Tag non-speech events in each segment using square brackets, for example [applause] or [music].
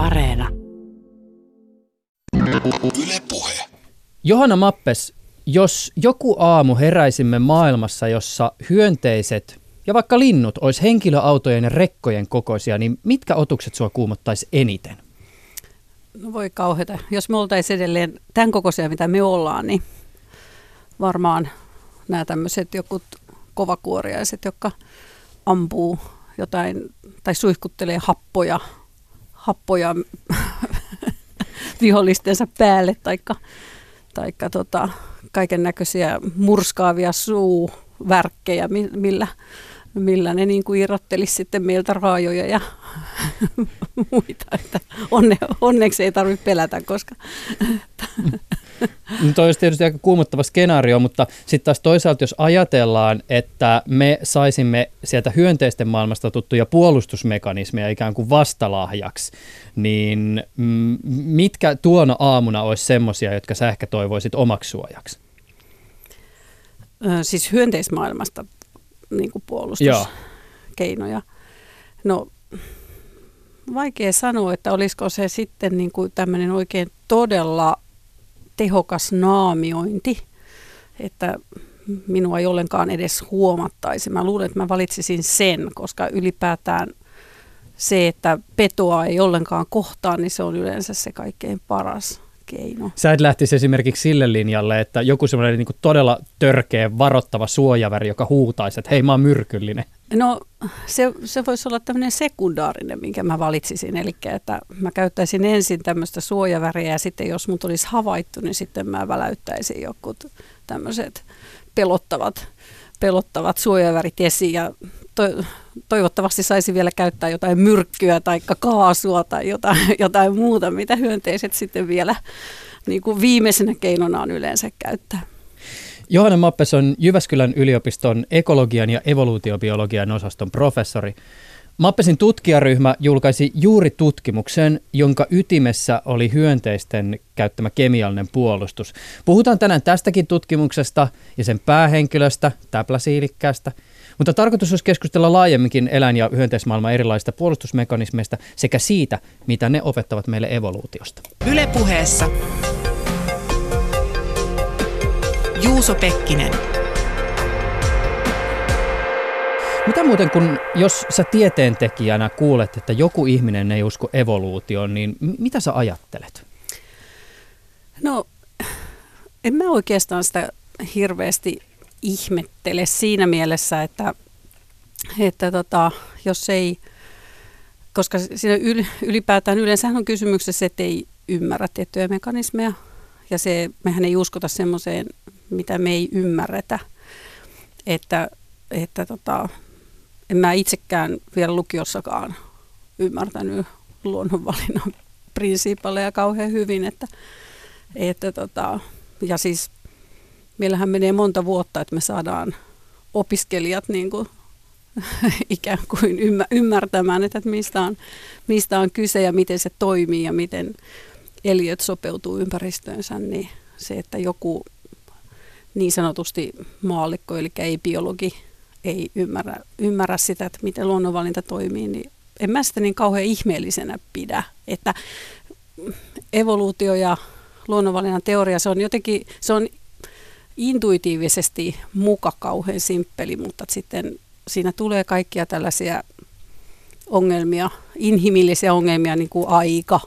Areena. Yle Puhe. Johanna Mappes, jos joku aamu heräisimme maailmassa, jossa hyönteiset ja vaikka linnut olisi henkilöautojen ja rekkojen kokoisia, niin mitkä otukset sua kuumottaisi eniten? No voi kauheata. Jos me oltaisiin edelleen tämän kokoisia, mitä me ollaan, niin varmaan nämä tämmöiset jokut kovakuoriaiset, jotka ampuu jotain tai suihkuttelee happoja, happoja [laughs] vihollistensa päälle taikka, taikka tota, kaiken näköisiä murskaavia suuvärkkejä, millä, millä ne niin kuin irrottelisi sitten meiltä raajoja ja [laughs] muita. Että onne, onneksi ei tarvitse pelätä, koska No toi olisi tietysti aika kuumottava skenaario, mutta sitten taas toisaalta, jos ajatellaan, että me saisimme sieltä hyönteisten maailmasta tuttuja puolustusmekanismeja ikään kuin vastalahjaksi, niin mitkä tuona aamuna olisi semmoisia, jotka sä ehkä toivoisit omaksi suojaksi? Siis hyönteismaailmasta niin kuin puolustuskeinoja. No vaikea sanoa, että olisiko se sitten niin kuin tämmöinen oikein todella tehokas naamiointi, että minua ei ollenkaan edes huomattaisi. Mä luulen, että mä valitsisin sen, koska ylipäätään se, että petoa ei ollenkaan kohtaa, niin se on yleensä se kaikkein paras keino. Sä et lähtisi esimerkiksi sille linjalle, että joku semmoinen niin todella törkeä, varoittava suojaväri, joka huutaisi, että hei mä oon myrkyllinen. No se, se voisi olla tämmöinen sekundaarinen, minkä mä valitsisin. Eli että mä käyttäisin ensin tämmöistä suojaväriä ja sitten jos mut olisi havaittu, niin sitten mä väläyttäisin jokut tämmöiset pelottavat, pelottavat suojavärit esiin ja to, toivottavasti saisi vielä käyttää jotain myrkkyä tai kaasua tai jotain, [laughs] jotain muuta, mitä hyönteiset sitten vielä niin kuin viimeisenä keinona on yleensä käyttää. Johanna Mappes on Jyväskylän yliopiston ekologian ja evoluutiobiologian osaston professori. Mappesin tutkijaryhmä julkaisi juuri tutkimuksen, jonka ytimessä oli hyönteisten käyttämä kemiallinen puolustus. Puhutaan tänään tästäkin tutkimuksesta ja sen päähenkilöstä, täpläsiilikkäästä. Mutta tarkoitus olisi keskustella laajemminkin eläin- ja hyönteismaailman erilaisista puolustusmekanismeista sekä siitä, mitä ne opettavat meille evoluutiosta. Ylepuheessa Juuso Pekkinen. Mitä muuten, kun jos sä tieteentekijänä kuulet, että joku ihminen ei usko evoluutioon, niin mitä sä ajattelet? No, en mä oikeastaan sitä hirveästi ihmettele siinä mielessä, että, että tota, jos ei, koska siinä ylipäätään yleensä on kysymyksessä, että ei ymmärrä tiettyjä mekanismeja, ja se, mehän ei uskota semmoiseen, mitä me ei ymmärretä. Että, että tota, en mä itsekään vielä lukiossakaan ymmärtänyt luonnonvalinnan [laughs] prinsiipaleja kauhean hyvin. Että, että tota, ja siis meillähän menee monta vuotta, että me saadaan opiskelijat niin kuin, [laughs] ikään kuin ymmärtämään, että mistä on, mistä on kyse ja miten se toimii ja miten eliöt sopeutuu ympäristöönsä, niin se, että joku niin sanotusti maallikko, eli ei biologi, ei ymmärrä, ymmärrä sitä, että miten luonnonvalinta toimii, niin en mä sitä niin kauhean ihmeellisenä pidä, että evoluutio ja luonnonvalinnan teoria, se on jotenkin, se on intuitiivisesti muka kauhean simppeli, mutta sitten siinä tulee kaikkia tällaisia ongelmia, inhimillisiä ongelmia, niin kuin aika,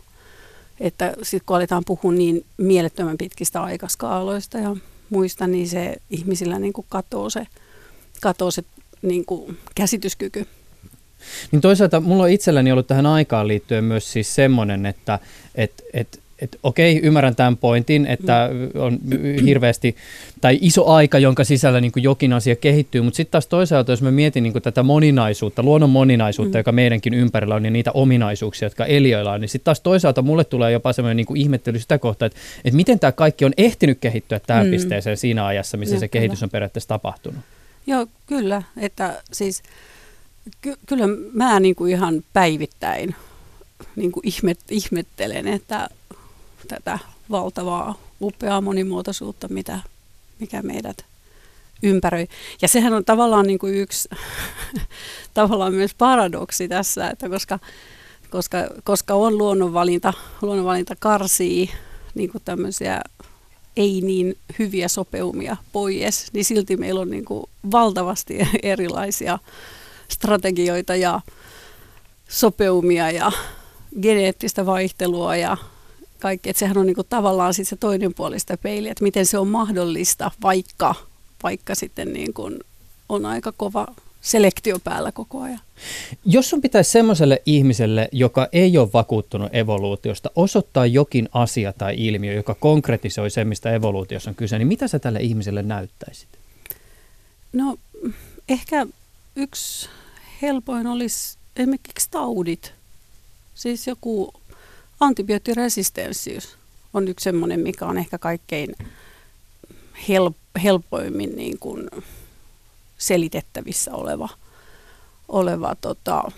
että sitten kun aletaan puhua niin mielettömän pitkistä aikaskaaloista ja muista, niin se ihmisillä niin kuin katoo se, katoo se niin kuin käsityskyky. Niin toisaalta mulla on itselläni ollut tähän aikaan liittyen myös siis semmoinen, että et, et et okei, ymmärrän tämän pointin, että on hirveästi tai iso aika, jonka sisällä niin kuin jokin asia kehittyy, mutta sitten taas toisaalta, jos mä mietin niin kuin tätä moninaisuutta, luonnon moninaisuutta, mm. joka meidänkin ympärillä on, ja niitä ominaisuuksia, jotka eliöillä on, niin sitten taas toisaalta mulle tulee jopa semmoinen niin kuin ihmettely sitä kohtaa, että, että miten tämä kaikki on ehtinyt kehittyä tähän mm. pisteeseen siinä ajassa, missä ja, se kyllä. kehitys on periaatteessa tapahtunut. Joo, kyllä, että siis ky- kyllä mä niin kuin ihan päivittäin niin kuin ihmet, ihmettelen, että tätä valtavaa, upeaa monimuotoisuutta, mitä, mikä meidät ympäröi. Ja sehän on tavallaan niin kuin yksi [laughs] tavallaan myös paradoksi tässä, että koska koska, koska on luonnonvalinta, luonnonvalinta karsii niin kuin tämmöisiä ei niin hyviä sopeumia pois, niin silti meillä on niin kuin valtavasti [laughs] erilaisia strategioita ja sopeumia ja geneettistä vaihtelua ja kaikki. Että sehän on niin kuin tavallaan sit se toinen puoli sitä peiliä, että miten se on mahdollista, vaikka, vaikka sitten niin kuin on aika kova selektio päällä koko ajan. Jos sun pitäisi semmoiselle ihmiselle, joka ei ole vakuuttunut evoluutiosta, osoittaa jokin asia tai ilmiö, joka konkretisoi sen, mistä evoluutiossa on kyse, niin mitä sä tälle ihmiselle näyttäisit? No ehkä yksi helpoin olisi esimerkiksi taudit. Siis joku antibioottiresistenssiys on yksi semmoinen, mikä on ehkä kaikkein help- helpoimmin niin kuin selitettävissä oleva, oleva tota,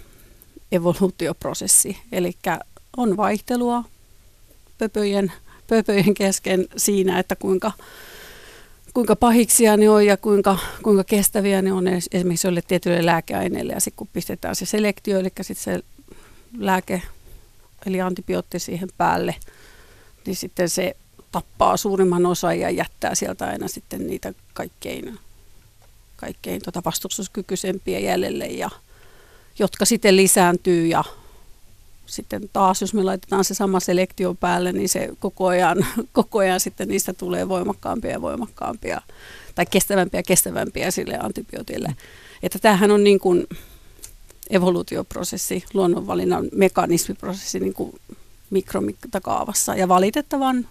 evoluutioprosessi. Eli on vaihtelua pöpöjen, pöpöjen kesken siinä, että kuinka, kuinka pahiksia ne on ja kuinka, kuinka kestäviä ne on esimerkiksi jolle tietyille lääkeaineille. Ja sitten kun pistetään se selektio, eli sitten se lääke, eli antibiootti siihen päälle, niin sitten se tappaa suurimman osan ja jättää sieltä aina sitten niitä kaikkein kaikkein tota vastustuskykyisempiä jäljelle, ja, jotka sitten lisääntyy ja sitten taas, jos me laitetaan se sama selektio päälle, niin se koko ajan, [laughs] koko ajan sitten niistä tulee voimakkaampia ja voimakkaampia tai kestävämpiä ja kestävämpiä sille antibiootille. Että tämähän on niin kuin evoluutioprosessi, luonnonvalinnan mekanismiprosessi niin kuin mikromittakaavassa ja valitettavan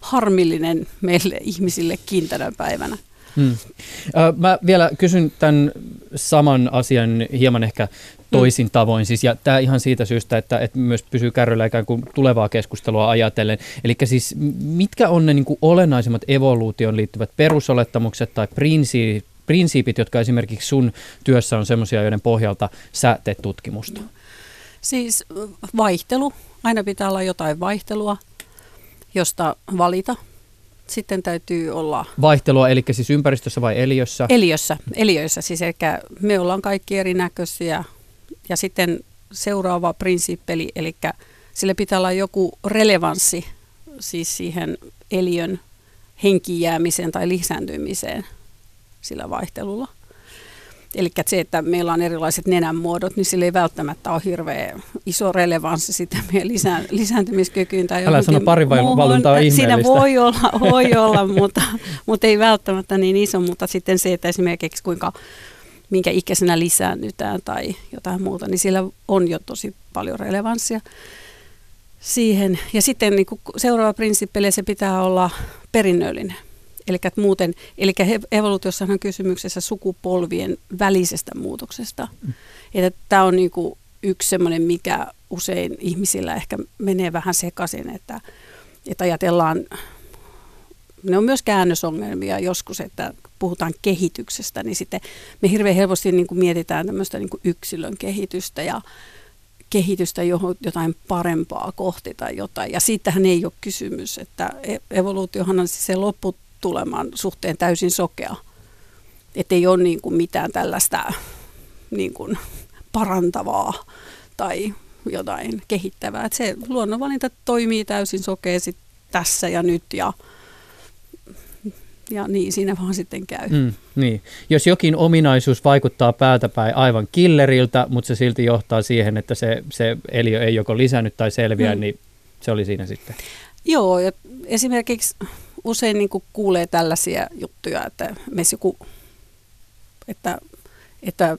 harmillinen meille ihmisillekin tänä päivänä. Hmm. Mä vielä kysyn tämän saman asian hieman ehkä toisin hmm. tavoin. Siis, ja tämä ihan siitä syystä, että, että myös pysyy kärryllä ikään kuin tulevaa keskustelua ajatellen. Eli siis mitkä on ne niin kuin olennaisimmat evoluutioon liittyvät perusolettamukset tai prinsiipit, prinsiipit, jotka esimerkiksi sun työssä on sellaisia, joiden pohjalta sä teet tutkimusta? Siis vaihtelu. Aina pitää olla jotain vaihtelua, josta valita sitten täytyy olla... Vaihtelua, eli siis ympäristössä vai eliössä? Eliössä, eliöissä siis, eli me ollaan kaikki erinäköisiä. Ja sitten seuraava prinsiippeli, eli sille pitää olla joku relevanssi siis siihen eliön henkijäämiseen tai lisääntymiseen sillä vaihtelulla. Eli se, että meillä on erilaiset nenän muodot, niin sillä ei välttämättä ole hirveän iso relevanssi sitten meidän lisään, lisääntymiskykyyn. Tai Älä sano parivalintaa on Siinä voi olla, voi olla mutta, mutta ei välttämättä niin iso, mutta sitten se, että esimerkiksi kuinka minkä ikäisenä lisäännytään tai jotain muuta, niin sillä on jo tosi paljon relevanssia siihen. Ja sitten niin seuraava prinsippeli, se pitää olla perinnöllinen. Eli muuten, eli evoluutiossa on kysymyksessä sukupolvien välisestä muutoksesta. Mm. Että tämä on niin kuin yksi semmoinen, mikä usein ihmisillä ehkä menee vähän sekaisin, että, että ajatellaan, ne on myös käännösongelmia joskus, että puhutaan kehityksestä, niin sitten me hirveän helposti niin kuin mietitään tämmöistä niin kuin yksilön kehitystä ja kehitystä johon, jotain parempaa kohti tai jotain. Ja siitähän ei ole kysymys, että e-, evoluutiohan on siis se loppu tulemaan suhteen täysin sokea. Että ei ole niin kuin mitään tällaista niin kuin parantavaa tai jotain kehittävää. Että se luonnonvalinta toimii täysin sokeasti tässä ja nyt ja, ja niin siinä vaan sitten käy. Mm, niin. Jos jokin ominaisuus vaikuttaa päältäpäin aivan killeriltä, mutta se silti johtaa siihen, että se, se eliö ei joko lisännyt tai selviä, mm. niin se oli siinä sitten. Joo, ja esimerkiksi usein niin kuin kuulee tällaisia juttuja, että joku, että, että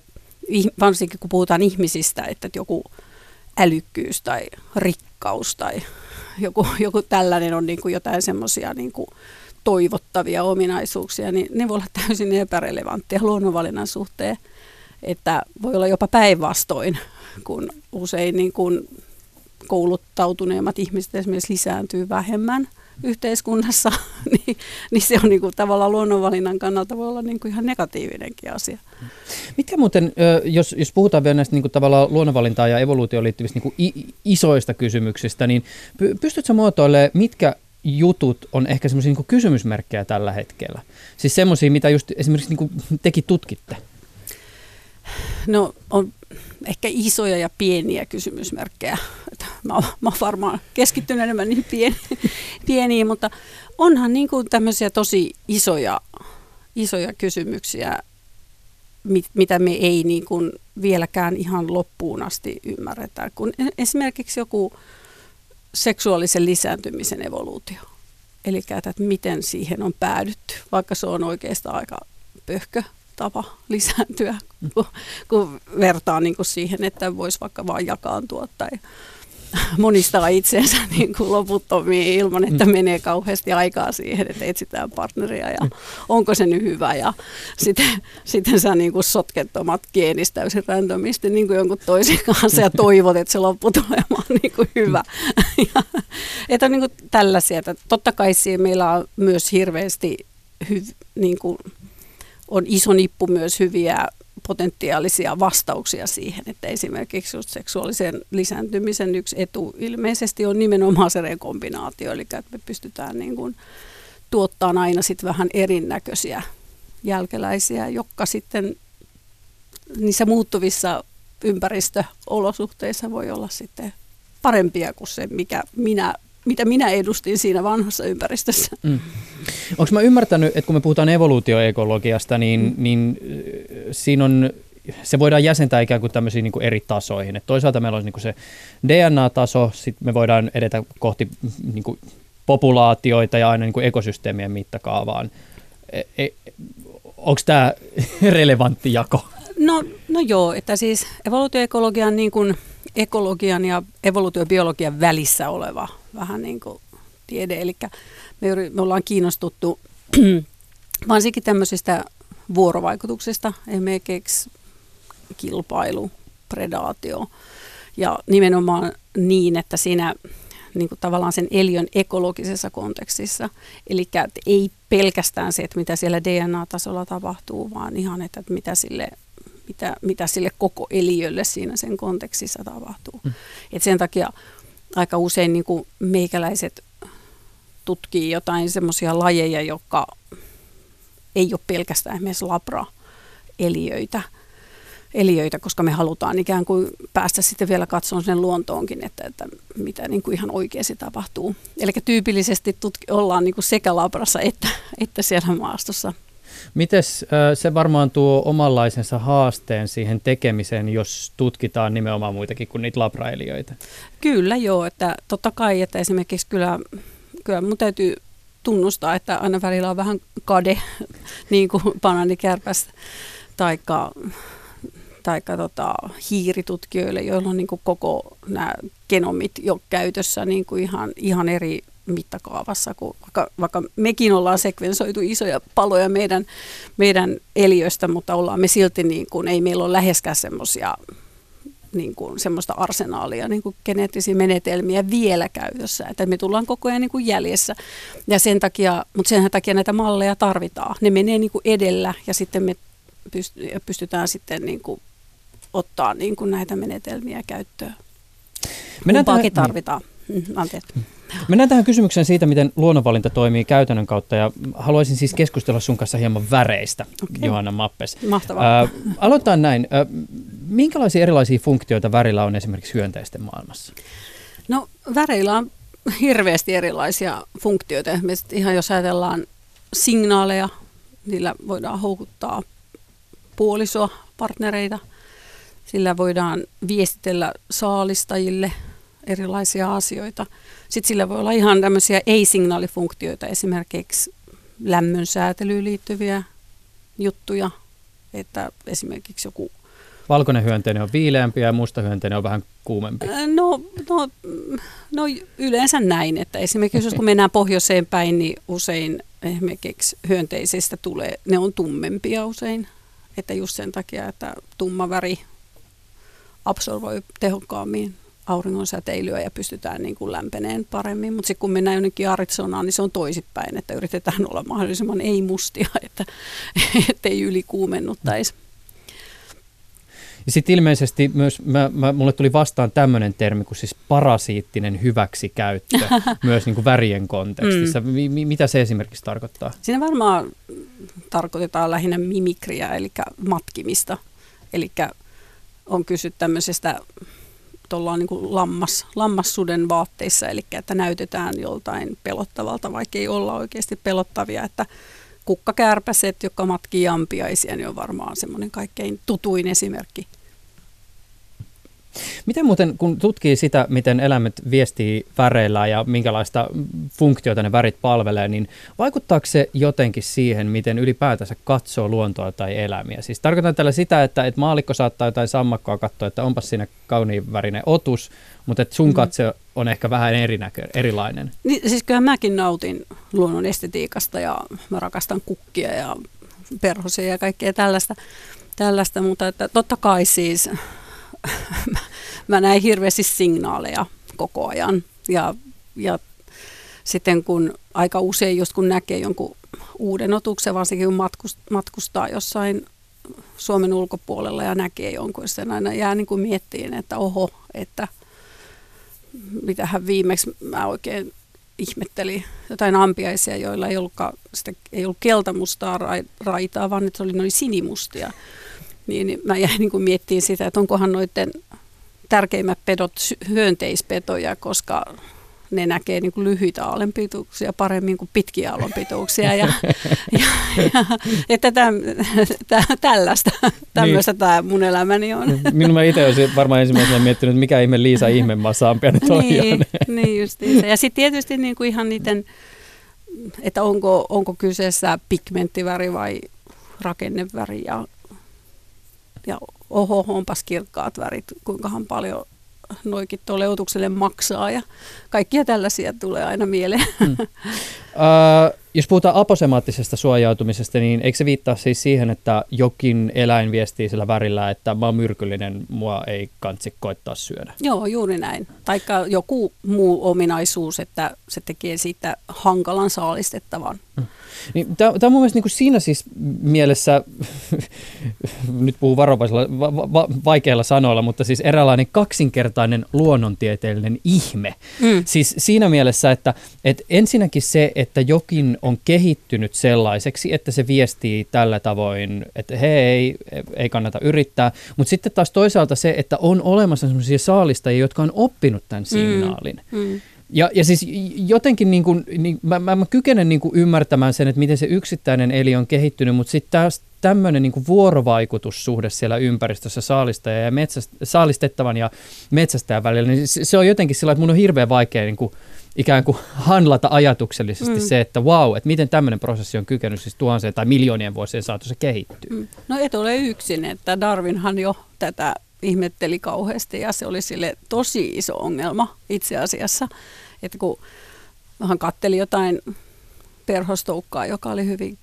varsinkin kun puhutaan ihmisistä, että joku älykkyys tai rikkaus tai joku, joku tällainen on niin kuin jotain semmoisia niin toivottavia ominaisuuksia, niin ne voi olla täysin epärelevanttia luonnonvalinnan suhteen. Että voi olla jopa päinvastoin, kun usein niin kuin kouluttautuneemmat ihmiset esimerkiksi lisääntyy vähemmän – yhteiskunnassa, [laughs] niin, niin se on niin kuin, tavallaan luonnonvalinnan kannalta voi olla niin kuin ihan negatiivinenkin asia. Mitkä muuten, jos, jos puhutaan vielä näistä niin kuin, tavallaan luonnonvalintaan ja evoluutioon liittyvistä niin kuin, isoista kysymyksistä, niin pystytkö muotoilemaan, mitkä jutut on ehkä semmoisia niin kysymysmerkkejä tällä hetkellä? Siis semmoisia, mitä just esimerkiksi niin kuin tekin tutkitte. No on ehkä isoja ja pieniä kysymysmerkkejä. Mä oon, mä oon varmaan keskittynyt enemmän niin pieni, [laughs] pieniin, mutta onhan niin kuin tämmöisiä tosi isoja, isoja kysymyksiä, mit, mitä me ei niin kuin vieläkään ihan loppuun asti ymmärretä. Kun e-, esimerkiksi joku seksuaalisen lisääntymisen evoluutio. Eli että miten siihen on päädytty, vaikka se on oikeastaan aika pöhkö tapa [laughs] lisääntyä, kun, kun vertaa niin kuin siihen, että voisi vaikka vain jakaantua tai monistaa itseensä [laughs] niin kuin loputtomiin ilman, että mm. menee kauheasti aikaa siihen, että etsitään partneria ja mm. onko se nyt hyvä. Ja sitten, sitten sä niin kuin sotket omat geenistä täysin randomisti niin kuin jonkun toisen kanssa ja toivot, että se lopputulema on niin kuin hyvä. Ja, että on niin kuin tällaisia. Että totta kai siinä meillä on myös hirveästi hy, niin kuin, on iso nippu myös hyviä potentiaalisia vastauksia siihen, että esimerkiksi just seksuaalisen lisääntymisen yksi etu ilmeisesti on nimenomaan se rekombinaatio, eli että me pystytään niin kuin tuottamaan aina sitten vähän erinäköisiä jälkeläisiä, jotka sitten niissä muuttuvissa ympäristöolosuhteissa voi olla sitten parempia kuin se, mikä minä mitä minä edustin siinä vanhassa ympäristössä. Mm. Onko mä ymmärtänyt, että kun me puhutaan evoluutioekologiasta, niin, mm. niin siinä on se voidaan jäsentää ikään kuin tämmöisiin niin kuin eri tasoihin. Et toisaalta meillä on niin kuin se DNA-taso, sitten me voidaan edetä kohti niin kuin populaatioita ja aina niin kuin ekosysteemien mittakaavaan. E, e, Onko tämä [laughs] relevantti jako? No, no joo, että siis evoluutioekologia on niin kuin ekologian ja evoluutiobiologian välissä oleva vähän niin kuin tiede. Eli me, me ollaan kiinnostuttu [clears throat] varsinkin tämmöisistä vuorovaikutuksista, esimerkiksi kilpailu, predaatio ja nimenomaan niin, että siinä niin kuin tavallaan sen eliön ekologisessa kontekstissa. Eli ei pelkästään se, että mitä siellä DNA-tasolla tapahtuu, vaan ihan, että mitä sille, mitä, mitä sille koko eliölle siinä sen kontekstissa tapahtuu. Mm. Et sen takia aika usein niin kuin meikäläiset tutkii jotain semmoisia lajeja, jotka ei ole pelkästään esimerkiksi labra-eliöitä, eliöitä, koska me halutaan ikään kuin päästä sitten vielä katsomaan sen luontoonkin, että, että mitä niin kuin ihan oikeasti tapahtuu. Eli tyypillisesti tutki, ollaan niin kuin sekä labrassa että, että siellä maastossa. Mites se varmaan tuo omanlaisensa haasteen siihen tekemiseen, jos tutkitaan nimenomaan muitakin kuin niitä labraeliöitä? Kyllä joo, että totta kai, että esimerkiksi kyllä, kyllä mun täytyy tunnustaa, että aina välillä on vähän kade, [laughs] niin kuin bananikärpäs, taikka, taikka tota, hiiritutkijoille, joilla on niin kuin koko nämä genomit jo käytössä niin kuin ihan, ihan eri mittakaavassa, kun vaikka, vaikka mekin ollaan sekvensoitu isoja paloja meidän, meidän eliöstä, mutta ollaan me silti, niin kuin, ei meillä ole läheskään semmoisia niin kuin, semmoista arsenaalia, niin kuin geneettisiä menetelmiä vielä käytössä, että me tullaan koko ajan niin kuin jäljessä. Ja sen takia, mutta sen takia näitä malleja tarvitaan. Ne menee niin kuin edellä ja sitten me pystytään sitten niin kuin ottaa niin kuin näitä menetelmiä käyttöön. Mennään Kumpaakin tähän, tarvitaan. Niin. Anteeksi. Mennään tähän kysymykseen siitä, miten luonnonvalinta toimii käytännön kautta ja haluaisin siis keskustella sun kanssa hieman väreistä, okay. Johanna Mappes. Mahtavaa. Äh, aloitetaan näin. Äh, minkälaisia erilaisia funktioita värillä on esimerkiksi hyönteisten maailmassa? No väreillä on hirveästi erilaisia funktioita. Esimerkiksi ihan jos ajatellaan signaaleja, niillä voidaan houkuttaa puolisoa, partnereita. Sillä voidaan viestitellä saalistajille erilaisia asioita – sitten sillä voi olla ihan tämmöisiä ei-signaalifunktioita, esimerkiksi lämmön säätelyyn liittyviä juttuja, että esimerkiksi joku Valkoinen hyönteinen on viileämpi ja musta hyönteinen on vähän kuumempi. No, no, no yleensä näin, että esimerkiksi jos kun mennään pohjoiseen päin, niin usein esimerkiksi hyönteisistä tulee, ne on tummempia usein. Että just sen takia, että tumma väri absorboi tehokkaammin auringon säteilyä ja pystytään niin kuin lämpeneen paremmin. Mutta sitten kun mennään jonnekin Arizonaan, niin se on toisipäin, että yritetään olla mahdollisimman ei-mustia, [laughs] että ei ylikuumennuttaisi. Ja sitten ilmeisesti myös, mä, mä, mulle tuli vastaan tämmöinen termi kuin siis parasiittinen hyväksikäyttö [laughs] myös niin kuin värien kontekstissa. Mm. Mi, mitä se esimerkiksi tarkoittaa? Siinä varmaan tarkoitetaan lähinnä mimikriä, eli matkimista. Eli on kysyt tämmöisestä tuolla niin kuin lammas, lammassuden vaatteissa, eli että näytetään joltain pelottavalta, vaikka ei olla oikeasti pelottavia, että kukkakärpäset, jotka matkii ampiaisia, niin on varmaan semmoinen kaikkein tutuin esimerkki Miten muuten, kun tutkii sitä, miten eläimet viestii väreillä ja minkälaista funktiota ne värit palvelee, niin vaikuttaako se jotenkin siihen, miten ylipäätänsä katsoo luontoa tai eläimiä? Siis tarkoitan tällä sitä, että, että maalikko saattaa jotain sammakkoa katsoa, että onpas siinä kauniin värinen otus, mutta että sun mm. katse on ehkä vähän erinäkö, erilainen. Niin, siis kyllä mäkin nautin luonnon estetiikasta ja mä rakastan kukkia ja perhosia ja kaikkea tällaista, tällaista mutta että totta kai siis mä näin hirveästi signaaleja koko ajan. Ja, ja sitten kun aika usein just kun näkee jonkun uuden otuksen, varsinkin kun matkustaa jossain Suomen ulkopuolella ja näkee jonkun, sen aina jää niin kuin miettiin, että oho, että mitähän viimeksi mä oikein ihmettelin jotain ampiaisia, joilla ei, ollutkaan, sitä, ei ollut keltamustaa raitaa, vaan että se oli, ne oli sinimustia. Niin, niin mä jäin niin kuin miettimään sitä, että onkohan noiden tärkeimmät pedot hyönteispetoja, koska ne näkee niin kuin lyhyitä aallonpituuksia paremmin kuin pitkiä aallonpituuksia. Ja, [laughs] ja, ja, että täm, tä, tällaista, tämmöistä niin. tämä mun elämäni on. Minun mä itse olisin varmaan ensimmäisenä miettinyt, mikä ihme Liisa [laughs] ihme masaampia nyt niin, [laughs] niin justiinsa. Ja sitten tietysti niin kuin ihan niiden, että onko, onko kyseessä pigmenttiväri vai rakenneväri ja ja oho, onpas kirkkaat värit, kuinkahan paljon noikin tuolle leutukselle maksaa ja kaikkia tällaisia tulee aina mieleen. Hmm. Uh, [laughs] jos puhutaan aposemaattisesta suojautumisesta, niin eikö se viittaa siis siihen, että jokin eläin viestii sillä värillä, että mä oon myrkyllinen, mua ei kansi koittaa syödä? Joo, juuri näin. Taikka joku muu ominaisuus, että se tekee siitä hankalan saalistettavan. Hmm. Niin, Tämä on mun mielestä niin kuin siinä siis mielessä, [laughs] nyt puhuu varovaisella, va, va, vaikeilla sanoilla, mutta siis eräänlainen kaksinkertainen luonnontieteellinen ihme. Mm. Siis siinä mielessä, että, että ensinnäkin se, että jokin on kehittynyt sellaiseksi, että se viestii tällä tavoin, että hei, ei kannata yrittää, mutta sitten taas toisaalta se, että on olemassa sellaisia saalistajia, jotka on oppinut tämän mm. signaalin. Mm. Mm. Ja, ja siis jotenkin niin kuin, niin, mä, mä, mä kykenen niin kuin ymmärtämään sen, että miten se yksittäinen eli on kehittynyt, mutta sitten taas tämmöinen niin vuorovaikutussuhde siellä ympäristössä saalistaja ja metsäst, saalistettavan ja metsästäjän välillä, niin se, se on jotenkin sillä, että mun on hirveän vaikea niin kuin, ikään kuin handlata ajatuksellisesti mm. se, että wow, että miten tämmöinen prosessi on kykennyt siis tuhansien tai miljoonien vuosien saatossa kehittyä. Mm. No et ole yksin, että Darwinhan jo tätä ihmetteli kauheasti ja se oli sille tosi iso ongelma itse asiassa, että kun hän katteli jotain perhostoukkaa, joka oli hyvin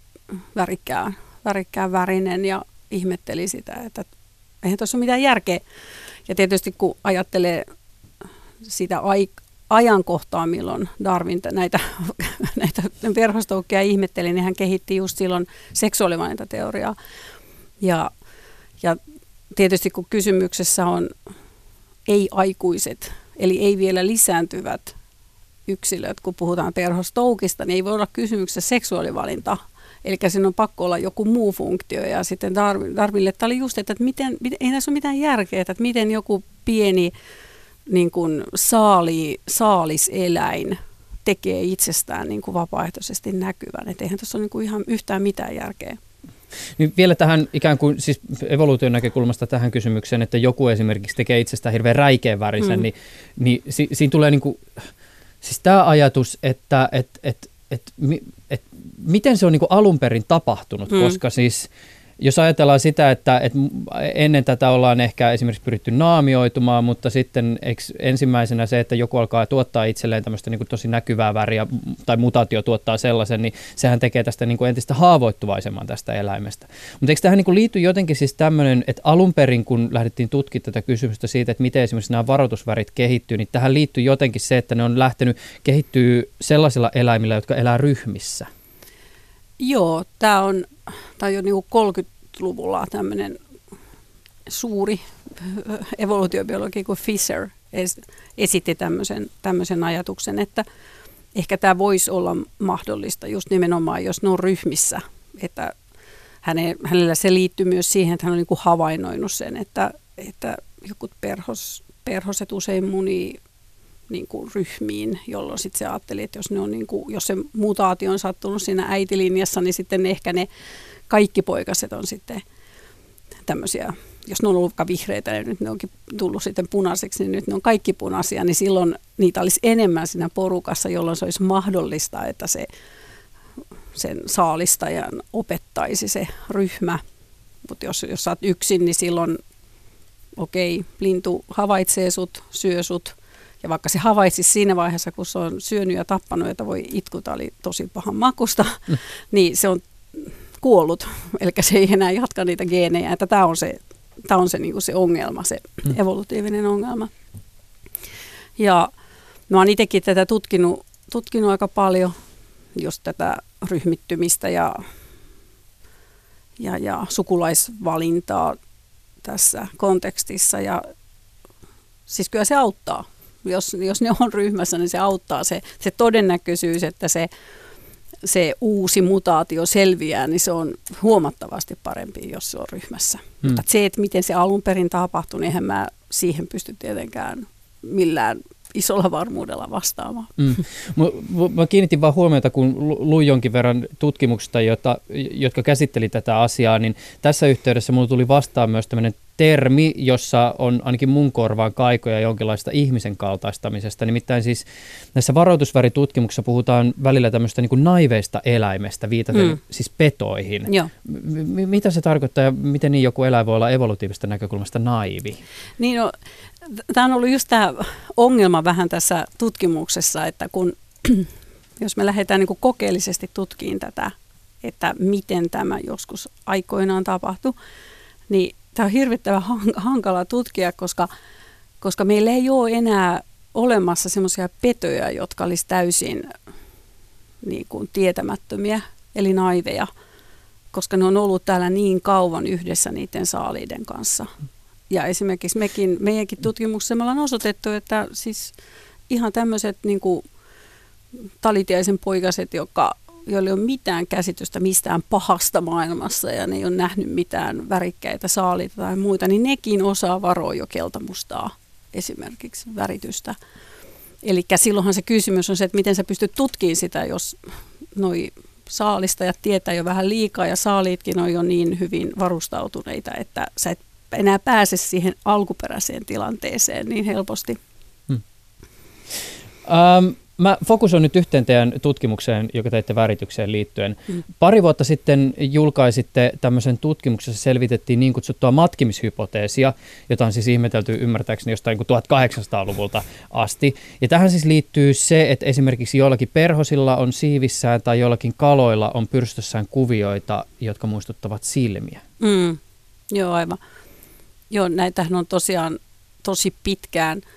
värikkään, värikkään värinen ja ihmetteli sitä, että eihän tuossa ole mitään järkeä. Ja tietysti kun ajattelee sitä ai- ajankohtaa, milloin Darwin näitä, [laughs] näitä verhostoukkia ihmetteli, niin hän kehitti just silloin seksuaalivalintateoriaa. Ja, ja tietysti kun kysymyksessä on ei-aikuiset, eli ei vielä lisääntyvät yksilöt, kun puhutaan perhostoukista, niin ei voi olla kysymyksessä seksuaalivalinta. Eli siinä on pakko olla joku muu funktio. Ja sitten Darwinille tämä oli just, että miten, ei tässä ole mitään järkeä, että miten joku pieni niin kuin saali, saaliseläin tekee itsestään niin kuin vapaaehtoisesti näkyvän. Että eihän tässä ole niin kuin ihan yhtään mitään järkeä. Niin vielä tähän ikään kuin siis evoluution näkökulmasta tähän kysymykseen, että joku esimerkiksi tekee itsestään hirveän räikeän värisen, mm. niin, niin si, siinä tulee niin kuin, siis tämä ajatus, että et, et, et, et, et, miten se on niin kuin alun perin tapahtunut, mm. koska siis jos ajatellaan sitä, että, että ennen tätä ollaan ehkä esimerkiksi pyritty naamioitumaan, mutta sitten ensimmäisenä se, että joku alkaa tuottaa itselleen tämmöistä niin kuin tosi näkyvää väriä tai mutaatio tuottaa sellaisen, niin sehän tekee tästä niin kuin entistä haavoittuvaisemman tästä eläimestä. Mutta eikö tähän niin kuin liity jotenkin siis tämmöinen, että alun perin kun lähdettiin tutkimaan tätä kysymystä siitä, että miten esimerkiksi nämä varoitusvärit kehittyy, niin tähän liittyy jotenkin se, että ne on lähtenyt kehittyy sellaisilla eläimillä, jotka elää ryhmissä. Joo, tämä on, tämä on jo niin 30-luvulla tämmöinen suuri [laughs] evoluutiobiologi kuin Fisher esitti tämmöisen, tämmöisen ajatuksen, että ehkä tämä voisi olla mahdollista just nimenomaan, jos ne on ryhmissä. Että häne, hänellä se liittyy myös siihen, että hän on niin kuin havainnoinut sen, että, että joku perhos, perhoset usein munii niin kuin ryhmiin, jolloin sitten se ajatteli, että jos, ne on niin kuin, jos se mutaatio on sattunut siinä äitilinjassa, niin sitten ehkä ne kaikki poikaset on sitten tämmöisiä, jos ne on ollut vihreitä ja nyt ne onkin tullut sitten punaiseksi, niin nyt ne on kaikki punaisia, niin silloin niitä olisi enemmän siinä porukassa, jolloin se olisi mahdollista, että se sen saalistajan opettaisi se ryhmä. Mutta jos, jos sä oot yksin, niin silloin okei, okay, lintu havaitsee sut, syö sut. Ja vaikka se havaitsisi siinä vaiheessa, kun se on syönyt ja tappanut, että voi itkuta, oli tosi pahan makusta, mm. [laughs] niin se on kuollut. Eli se ei enää jatka niitä geenejä. Että tämä on se, tämä on se, niin se ongelma, se mm. evolutiivinen ongelma. Ja mä oon itsekin tätä tutkinut, tutkinut aika paljon, just tätä ryhmittymistä ja, ja, ja sukulaisvalintaa tässä kontekstissa. Ja siis kyllä se auttaa. Jos, jos ne on ryhmässä, niin se auttaa se, se todennäköisyys, että se, se uusi mutaatio selviää, niin se on huomattavasti parempi, jos se on ryhmässä. Hmm. Mutta se, että miten se alun perin tapahtui, niin eihän mä siihen pysty tietenkään millään isolla varmuudella vastaamaan. Mm. Mä kiinnitin vaan huomiota, kun luin jonkin verran tutkimuksista, jota, jotka käsitteli tätä asiaa, niin tässä yhteydessä mulle tuli vastaan myös tämmöinen termi, jossa on ainakin mun korvaan kaikoja jonkinlaista ihmisen kaltaistamisesta. Nimittäin siis näissä varoitusväritutkimuksissa puhutaan välillä tämmöistä niin naiveista eläimestä, viitaten mm. siis petoihin. Joo. M- mitä se tarkoittaa ja miten niin joku eläin voi olla evolutiivista näkökulmasta naivi? Niin no, tämä on ollut just tämä ongelma vähän tässä tutkimuksessa, että kun [clears throat] jos me lähdetään niin kokeellisesti tutkiin tätä, että miten tämä joskus aikoinaan tapahtui, niin tämä on hirvittävän hankala tutkia, koska, koska meillä ei ole enää olemassa semmoisia petoja, jotka olisi täysin niin kuin, tietämättömiä, eli naiveja, koska ne on ollut täällä niin kauan yhdessä niiden saaliiden kanssa. Ja esimerkiksi mekin, meidänkin tutkimuksessa me ollaan osoitettu, että siis ihan tämmöiset niin kuin, talitiaisen poikaset, jotka joilla ei ole mitään käsitystä mistään pahasta maailmassa ja ne ei ole nähnyt mitään värikkäitä saaliita tai muita, niin nekin osaa varoa jo keltamustaa esimerkiksi väritystä. Eli silloinhan se kysymys on se, että miten sä pystyt tutkimaan sitä, jos noi saalistajat tietää jo vähän liikaa ja saaliitkin on jo niin hyvin varustautuneita, että sä et enää pääse siihen alkuperäiseen tilanteeseen niin helposti. Hmm. Um, Mä fokusoin nyt yhteen teidän tutkimukseen, joka teitte väritykseen liittyen. Mm. Pari vuotta sitten julkaisitte tämmöisen tutkimuksen, jossa selvitettiin niin kutsuttua matkimishypoteesia, jota on siis ihmetelty ymmärtääkseni jostain 1800-luvulta asti. Ja tähän siis liittyy se, että esimerkiksi joillakin perhosilla on siivissään tai joillakin kaloilla on pyrstössään kuvioita, jotka muistuttavat silmiä. Mm. Joo, aivan. Joo, näitähän on tosiaan tosi pitkään –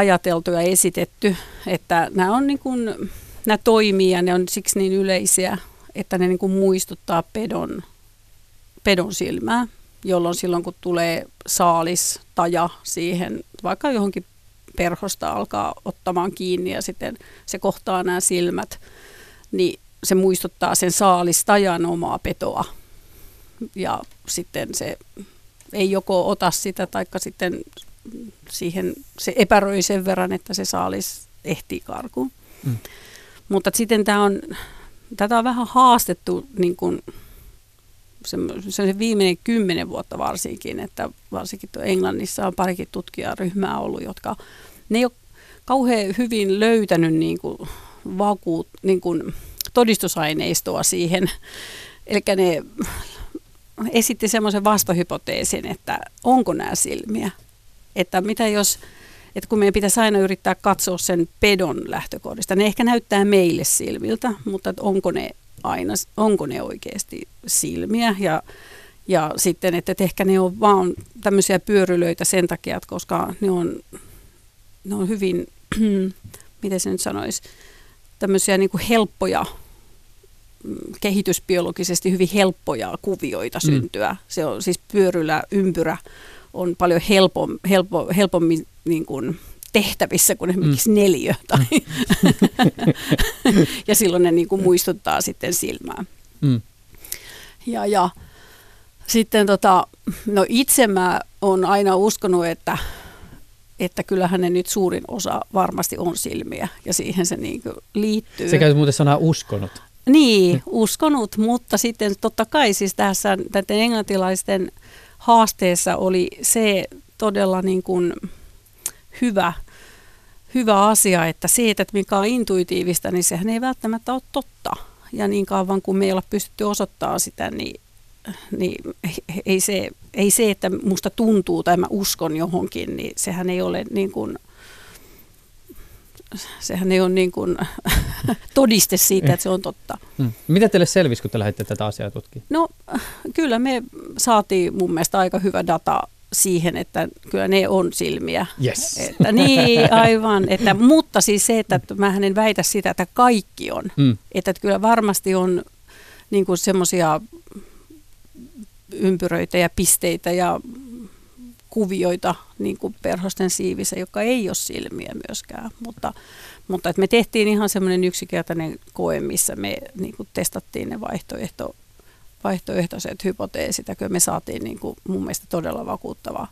ajateltu ja esitetty, että nämä, on niin kuin, nämä toimii ja ne on siksi niin yleisiä, että ne niin kuin muistuttaa pedon, pedon silmää, jolloin silloin kun tulee saalis taja siihen, vaikka johonkin perhosta alkaa ottamaan kiinni ja sitten se kohtaa nämä silmät, niin se muistuttaa sen saalistajan omaa petoa. Ja sitten se ei joko ota sitä, taikka sitten siihen se epäröi sen verran, että se saalis ehtii karkuun. Mm. Mutta sitten tämä on, tätä on vähän haastettu niin kuin, se, se viimeinen kymmenen vuotta varsinkin, että varsinkin Englannissa on parikin tutkijaryhmää ollut, jotka ne ei ole kauhean hyvin löytänyt niin kuin, vakuut, niin kuin, todistusaineistoa siihen. Eli ne esitti semmoisen vastahypoteesin, että onko nämä silmiä että mitä jos, että kun meidän pitäisi aina yrittää katsoa sen pedon lähtökohdista, ne ehkä näyttää meille silmiltä, mutta onko ne aina, onko ne oikeasti silmiä ja, ja sitten, että, että ehkä ne on vaan tämmöisiä pyörylöitä sen takia, että koska ne on, ne on hyvin, [clears throat] miten se nyt sanoisi, tämmöisiä niin kuin helppoja mm, kehitysbiologisesti hyvin helppoja kuvioita mm. syntyä. Se on siis pyörylä, ympyrä on paljon helpom, helpo, helpommin niin kuin tehtävissä kuin esimerkiksi mm. neljö. Tai [laughs] ja silloin ne niin kuin muistuttaa sitten silmää. Mm. Ja, ja sitten tota, no itse mä oon aina uskonut, että, että kyllähän ne nyt suurin osa varmasti on silmiä ja siihen se niin liittyy. Sekä muuten sanaa uskonut. Niin, uskonut, mutta sitten totta kai siis tässä näiden englantilaisten haasteessa oli se todella niin kuin hyvä, hyvä asia, että se, että mikä on intuitiivista, niin sehän ei välttämättä ole totta. Ja niin kauan kuin me ei olla pystytty osoittaa sitä, niin, niin ei, se, ei se, että musta tuntuu tai mä uskon johonkin, niin sehän ei ole niin kuin, sehän ei ole niin kuin [laughs] todiste siitä, että se on totta. Hmm. Mitä teille selvisi, kun te lähditte tätä asiaa tutkimaan? No kyllä me saatiin mun mielestä aika hyvä data siihen, että kyllä ne on silmiä. Yes. Että, niin, aivan. Että, mutta siis se, että mä en väitä sitä, että kaikki on. Mm. Että, että kyllä varmasti on niin semmoisia ympyröitä ja pisteitä ja kuvioita niin kuin perhosten siivissä, joka ei ole silmiä myöskään. Mutta, mutta että me tehtiin ihan semmoinen yksinkertainen koe, missä me niin kuin testattiin ne vaihtoehto, vaihtoehtoiset hypoteesit, ja me saatiin niin kuin mun mielestä todella vakuuttava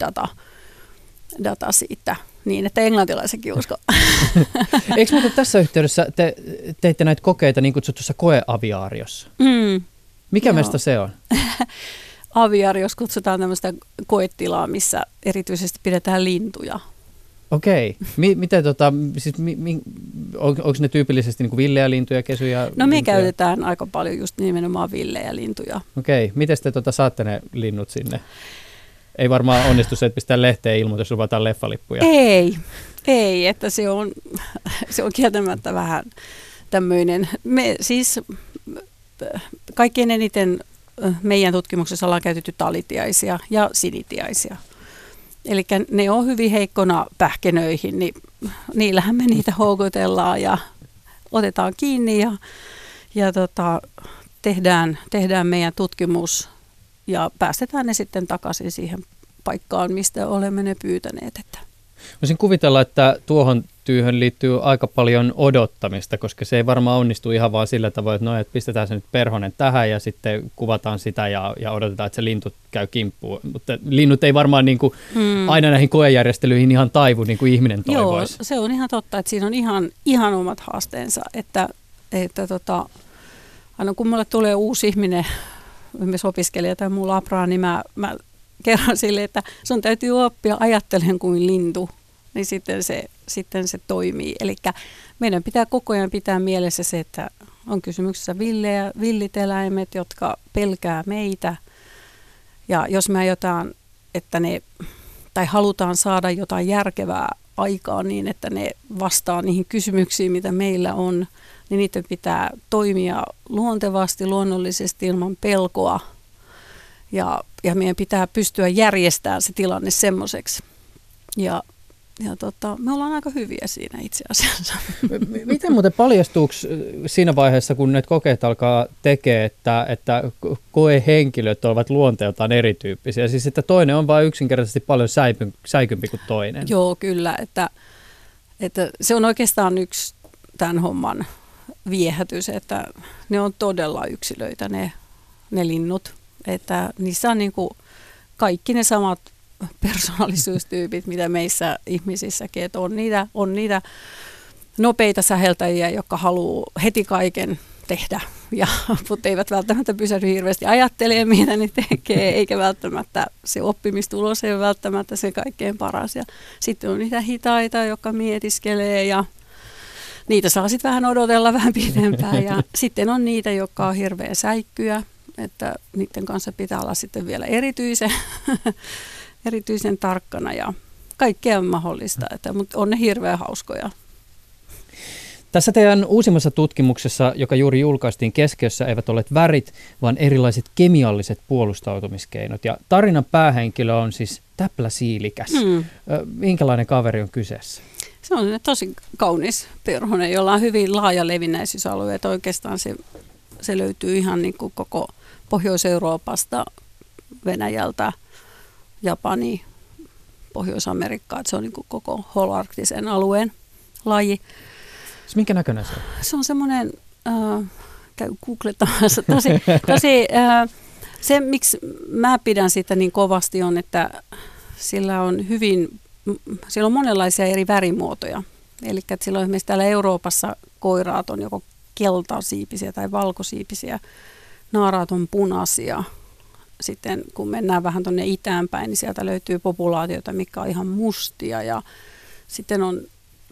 data, data siitä, niin että englantilaisenkin [laughs] usko. Eikö muuten tässä yhteydessä te teitte näitä kokeita niin kutsutussa koeaviaariossa? Mm. Mikä meistä se on? [laughs] Aviarios kutsutaan tämmöistä koetilaa, missä erityisesti pidetään lintuja. Okei. Mi- miten tota, siis mi- mi- on, onko ne tyypillisesti niin kuin villejä lintuja, kesyjä? No me lintuja? käytetään aika paljon just nimenomaan villejä lintuja. Okei. Miten te tota, saatte ne linnut sinne? Ei varmaan onnistu se, että pistää lehteen ilmoitus, luvataan leffalippuja. Ei, ei, että se on, se on kieltämättä vähän tämmöinen. Me siis kaikkein eniten meidän tutkimuksessa ollaan käytetty talitiaisia ja sinitiaisia. Eli ne on hyvin heikkona pähkenöihin, niin niillähän me niitä houkutellaan ja otetaan kiinni ja, ja tota, tehdään, tehdään meidän tutkimus ja päästetään ne sitten takaisin siihen paikkaan, mistä olemme ne pyytäneet. Että. Voisin kuvitella, että tuohon työhön liittyy aika paljon odottamista, koska se ei varmaan onnistu ihan vaan sillä tavoin, että, no, että pistetään se nyt perhonen tähän ja sitten kuvataan sitä ja, ja odotetaan, että se lintu käy kimppuun. Mutta linnut ei varmaan niin kuin hmm. aina näihin koejärjestelyihin ihan taivu niin kuin ihminen toivoisi. Joo, se on ihan totta, että siinä on ihan, ihan omat haasteensa, että, että tota, aina kun mulle tulee uusi ihminen, esimerkiksi opiskelija tai muu labraa, niin mä, mä kerron sille, että sun täytyy oppia ajattelen kuin lintu, niin sitten se, sitten se toimii. Eli meidän pitää koko ajan pitää mielessä se, että on kysymyksessä villejä, villit eläimet, jotka pelkää meitä. Ja jos me aiotaan, että ne, tai halutaan saada jotain järkevää aikaa niin, että ne vastaa niihin kysymyksiin, mitä meillä on, niin niiden pitää toimia luontevasti, luonnollisesti ilman pelkoa. Ja, ja meidän pitää pystyä järjestämään se tilanne semmoiseksi. Ja ja tota, me ollaan aika hyviä siinä itse asiassa. Miten muuten paljastuuko siinä vaiheessa, kun ne kokeet alkaa tekee, että, että koehenkilöt ovat luonteeltaan erityyppisiä? Siis että toinen on vain yksinkertaisesti paljon säipy, säikympi kuin toinen. Joo, kyllä. Että, että se on oikeastaan yksi tämän homman viehätys, että ne on todella yksilöitä ne, ne linnut. Että niissä on niin kuin kaikki ne samat persoonallisuustyypit, mitä meissä ihmisissäkin, että on niitä, on niitä nopeita säheltäjiä, jotka haluaa heti kaiken tehdä, ja, [laughs] mutta eivät välttämättä pysähdy hirveästi ajattelemaan, mitä ne tekee, eikä välttämättä se oppimistulos ei ole välttämättä se kaikkein paras. Ja sitten on niitä hitaita, jotka mietiskelee ja niitä saa sitten vähän odotella vähän pidempään. Ja sitten on niitä, jotka on hirveän säikkyjä, että niiden kanssa pitää olla sitten vielä erityisen [laughs] erityisen tarkkana ja kaikkea on mahdollista, että, mutta on ne hirveän hauskoja. Tässä teidän uusimmassa tutkimuksessa, joka juuri julkaistiin keskiössä, eivät ole värit, vaan erilaiset kemialliset puolustautumiskeinot. Ja tarinan päähenkilö on siis täpläsiilikäs. Hmm. Minkälainen kaveri on kyseessä? Se on tosi kaunis perhonen, jolla on hyvin laaja levinnäisyysalue. Että oikeastaan se, se löytyy ihan niin kuin koko Pohjois-Euroopasta, Venäjältä – Japani, Pohjois-Amerikka, että se on niin kuin koko holarktisen alueen laji. Minkä näköinen se on? Se on semmoinen äh, käy googlettamassa. Tosi, [laughs] tosi äh, se, miksi mä pidän sitä niin kovasti on, että sillä on hyvin, sillä on monenlaisia eri värimuotoja. Eli että silloin esimerkiksi täällä Euroopassa koiraat on joko keltasiipisiä tai valkosiipisiä, naaraat on punaisia. Sitten kun mennään vähän tuonne itään päin, niin sieltä löytyy populaatioita, mikä on ihan mustia. Ja sitten on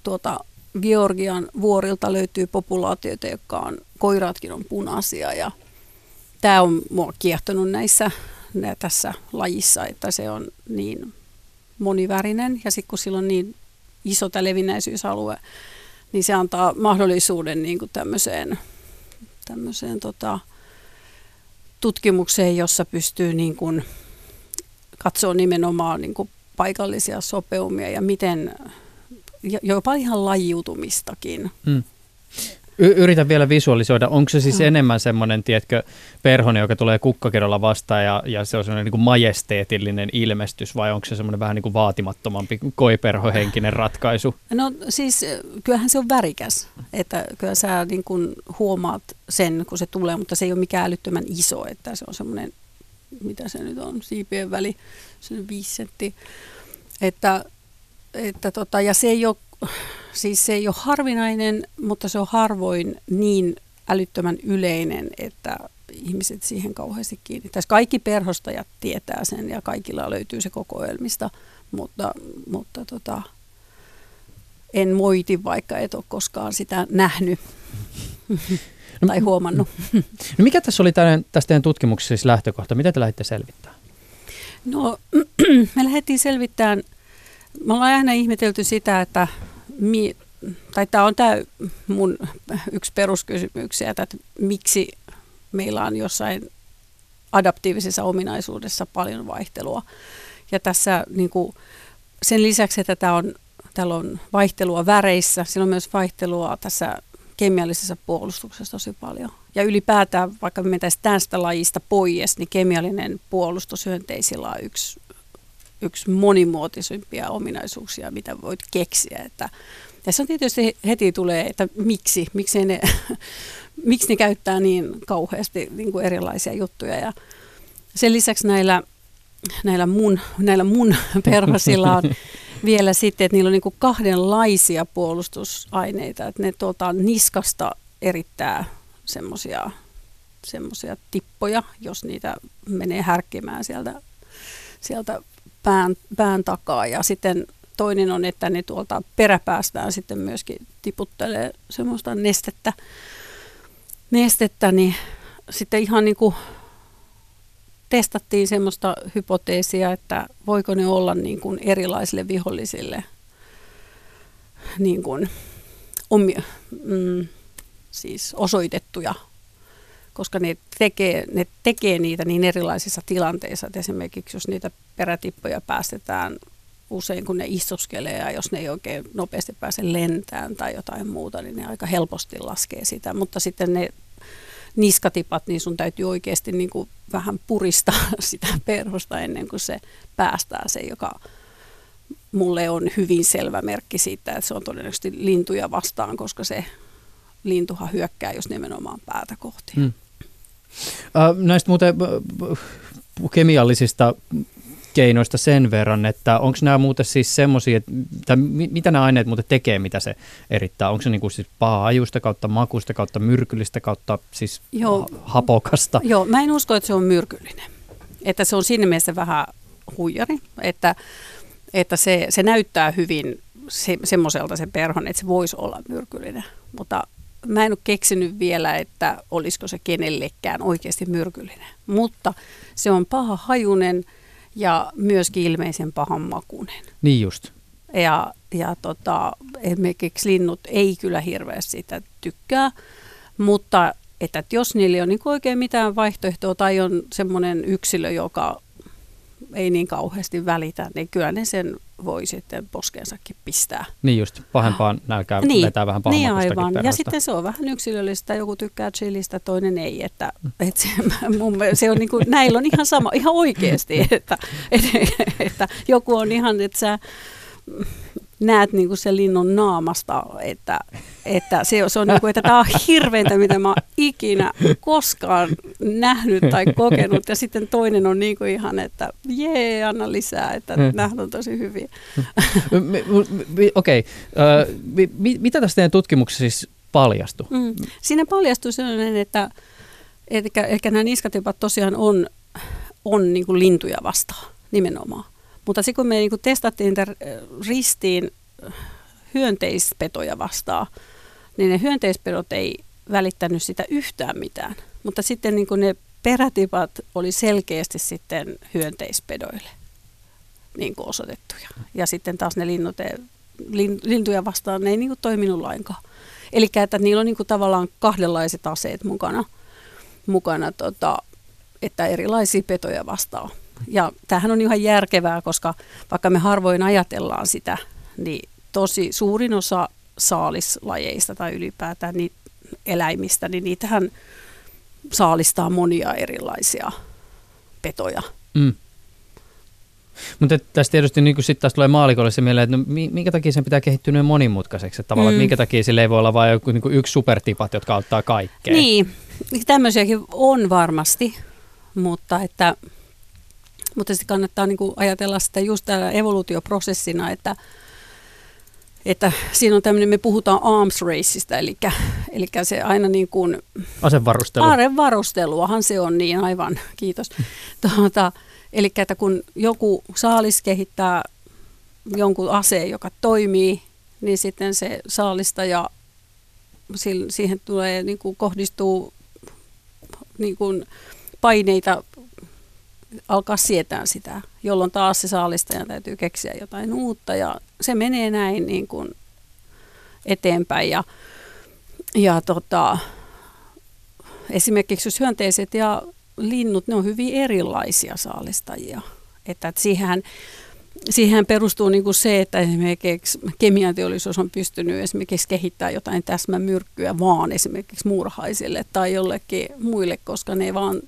tuota, Georgian vuorilta löytyy populaatioita, jotka on, koiraatkin on punaisia. Ja tämä on mua kiehtonut näissä tässä lajissa, että se on niin monivärinen ja sitten kun sillä on niin iso tämä levinnäisyysalue, niin se antaa mahdollisuuden niin kuin tämmöiseen, tämmöiseen tota, tutkimukseen, jossa pystyy niin kuin katsoa nimenomaan niin kuin paikallisia sopeumia ja miten, jopa ihan lajiutumistakin. Hmm. Y- yritän vielä visualisoida, onko se siis mm. enemmän semmoinen, tiedätkö, perhonen, joka tulee kukkakedolla vastaan ja, ja se on semmoinen niin kuin majesteetillinen ilmestys vai onko se semmoinen vähän niin kuin vaatimattomampi koiperhohenkinen ratkaisu? No siis kyllähän se on värikäs, että kyllä sä niin kuin huomaat sen, kun se tulee, mutta se ei ole mikään älyttömän iso, että se on semmoinen, mitä se nyt on, siipien väli, se on viisi sentti. Että, että tota, ja se ei ole siis se ei ole harvinainen, mutta se on harvoin niin älyttömän yleinen, että ihmiset siihen kauheasti kiinnittäisi. Kaikki perhostajat tietää sen ja kaikilla löytyy se kokoelmista, mutta, mutta tota, en moiti, vaikka et ole koskaan sitä nähnyt [laughs] tai huomannut. [laughs] No mikä tässä oli tämän, tästä teidän tutkimuksessa siis lähtökohta? Mitä te lähditte selvittämään? No [clears throat] me lähdettiin selvittämään, me ollaan aina ihmetelty sitä, että mi, tai tämä on tämä mun yksi peruskysymyksiä, että miksi meillä on jossain adaptiivisessa ominaisuudessa paljon vaihtelua. Ja tässä niin kuin, sen lisäksi, että tämä on, täällä on vaihtelua väreissä, sillä on myös vaihtelua tässä kemiallisessa puolustuksessa tosi paljon. Ja ylipäätään, vaikka me mentäisiin tästä lajista pois, niin kemiallinen puolustus hyönteisillä on yksi yksi monimuotoisimpia ominaisuuksia, mitä voit keksiä. Että tässä on tietysti heti tulee, että miksi, miksi ne, [laughs] miksi ne käyttää niin kauheasti niin kuin erilaisia juttuja. Ja sen lisäksi näillä, näillä, mun, näillä mun [laughs] perhosilla on [laughs] vielä sitten, että niillä on niin kuin kahdenlaisia puolustusaineita, että ne tuolta niskasta erittää semmoisia semmoisia tippoja, jos niitä menee härkkimään sieltä, sieltä pään, pään takaa. Ja sitten toinen on, että ne tuolta peräpäästään sitten myöskin tiputtelee semmoista nestettä, nestettä niin sitten ihan niin kuin testattiin semmoista hypoteesia, että voiko ne olla niin kuin erilaisille vihollisille niin kuin omia, mm, siis osoitettuja koska ne tekee, ne tekee niitä niin erilaisissa tilanteissa, että esimerkiksi jos niitä perätippoja päästetään usein, kun ne istuskelee ja jos ne ei oikein nopeasti pääse lentään tai jotain muuta, niin ne aika helposti laskee sitä. Mutta sitten ne niskatipat, niin sun täytyy oikeasti niin kuin vähän puristaa [laughs] sitä perhosta ennen kuin se päästää se, joka mulle on hyvin selvä merkki siitä, että se on todennäköisesti lintuja vastaan, koska se lintuhan hyökkää jos nimenomaan päätä kohti. Hmm. Näistä muuten kemiallisista keinoista sen verran, että onko nämä muuten siis semmoisia, että mitä nämä aineet muuten tekee, mitä se erittää? Onko se niin kuin siis paha-ajuista kautta makuista kautta myrkyllistä kautta siis Joo. hapokasta? Joo, mä en usko, että se on myrkyllinen. Että se on siinä mielessä vähän huijari, että, että se, se näyttää hyvin se, semmoiselta se perhon, että se voisi olla myrkyllinen. Mutta mä en ole keksinyt vielä, että olisiko se kenellekään oikeasti myrkyllinen. Mutta se on paha hajunen ja myöskin ilmeisen pahan makunen. Niin just. Ja, ja tota, esimerkiksi linnut ei kyllä hirveästi sitä tykkää, mutta että, jos niillä ei ole niin oikein mitään vaihtoehtoa tai on semmoinen yksilö, joka ei niin kauheasti välitä, niin kyllä ne sen voi sitten poskeensakin pistää. Niin just, pahempaan nälkää niin, vetää vähän Niin aivan, perhosta. ja sitten se on vähän yksilöllistä, joku tykkää chilistä, toinen ei, että, että se, [laughs] mun, se on niin kuin, näillä on ihan sama, ihan oikeasti, [laughs] että, että, että joku on ihan, että sä näet niin kuin sen linnun naamasta, että, että se, se on niin kuin, että tämä on hirveintä, mitä mä oon ikinä koskaan nähnyt tai kokenut. Ja sitten toinen on niin kuin ihan, että jee, anna lisää, että hmm. nämä on tosi hyviä. Okei, okay. mitä tästä teidän tutkimuksessa siis paljastui? Mm. Siinä paljastui sellainen, että, että ehkä nämä niskatypat tosiaan on, on niin kuin lintuja vastaan nimenomaan. Mutta sitten kun me niin testattiin ristiin hyönteispetoja vastaan, niin ne hyönteispedot ei välittänyt sitä yhtään mitään. Mutta sitten niin ne perätipat oli selkeästi sitten hyönteispedoille niin osoitettuja. Ja sitten taas ne linnut, lintuja vastaan ne ei niin toiminut lainkaan. Eli että niillä on niin tavallaan kahdenlaiset aseet mukana, mukana tota, että erilaisia petoja vastaan. Ja tämähän on ihan järkevää, koska vaikka me harvoin ajatellaan sitä, niin tosi suurin osa saalislajeista tai ylipäätään niin eläimistä, niin niitähän saalistaa monia erilaisia petoja. Mm. Mutta tästä tietysti niin sitten taas tulee maalikolle se mieleen, että no, minkä takia sen pitää kehittyä niin monimutkaiseksi. Että tavallaan, mm. minkä takia sillä ei voi olla vain joku, niin yksi supertipat, jotka auttaa kaikkea. Niin, tämmöisiäkin on varmasti, mutta että mutta sitten kannattaa niin kuin ajatella sitä just täällä evoluutioprosessina, että, että siinä on tämmöinen, me puhutaan arms raceista, eli, eli se aina niin kuin... Asevarustelu. Asevarusteluahan se on niin, aivan, kiitos. [laughs] Tuota, eli että kun joku saalis kehittää jonkun aseen, joka toimii, niin sitten se saalistaja, siihen tulee, niin kuin kohdistuu niin kuin paineita alkaa sietää sitä, jolloin taas se saalistaja täytyy keksiä jotain uutta ja se menee näin niin kuin eteenpäin ja, ja tota, esimerkiksi jos hyönteiset ja linnut, ne on hyvin erilaisia saalistajia, että, että siihen siihen perustuu niin kuin se, että esimerkiksi kemianteollisuus on pystynyt esimerkiksi kehittämään jotain täsmämyrkkyä vaan esimerkiksi muurahaisille tai jollekin muille, koska ne vaan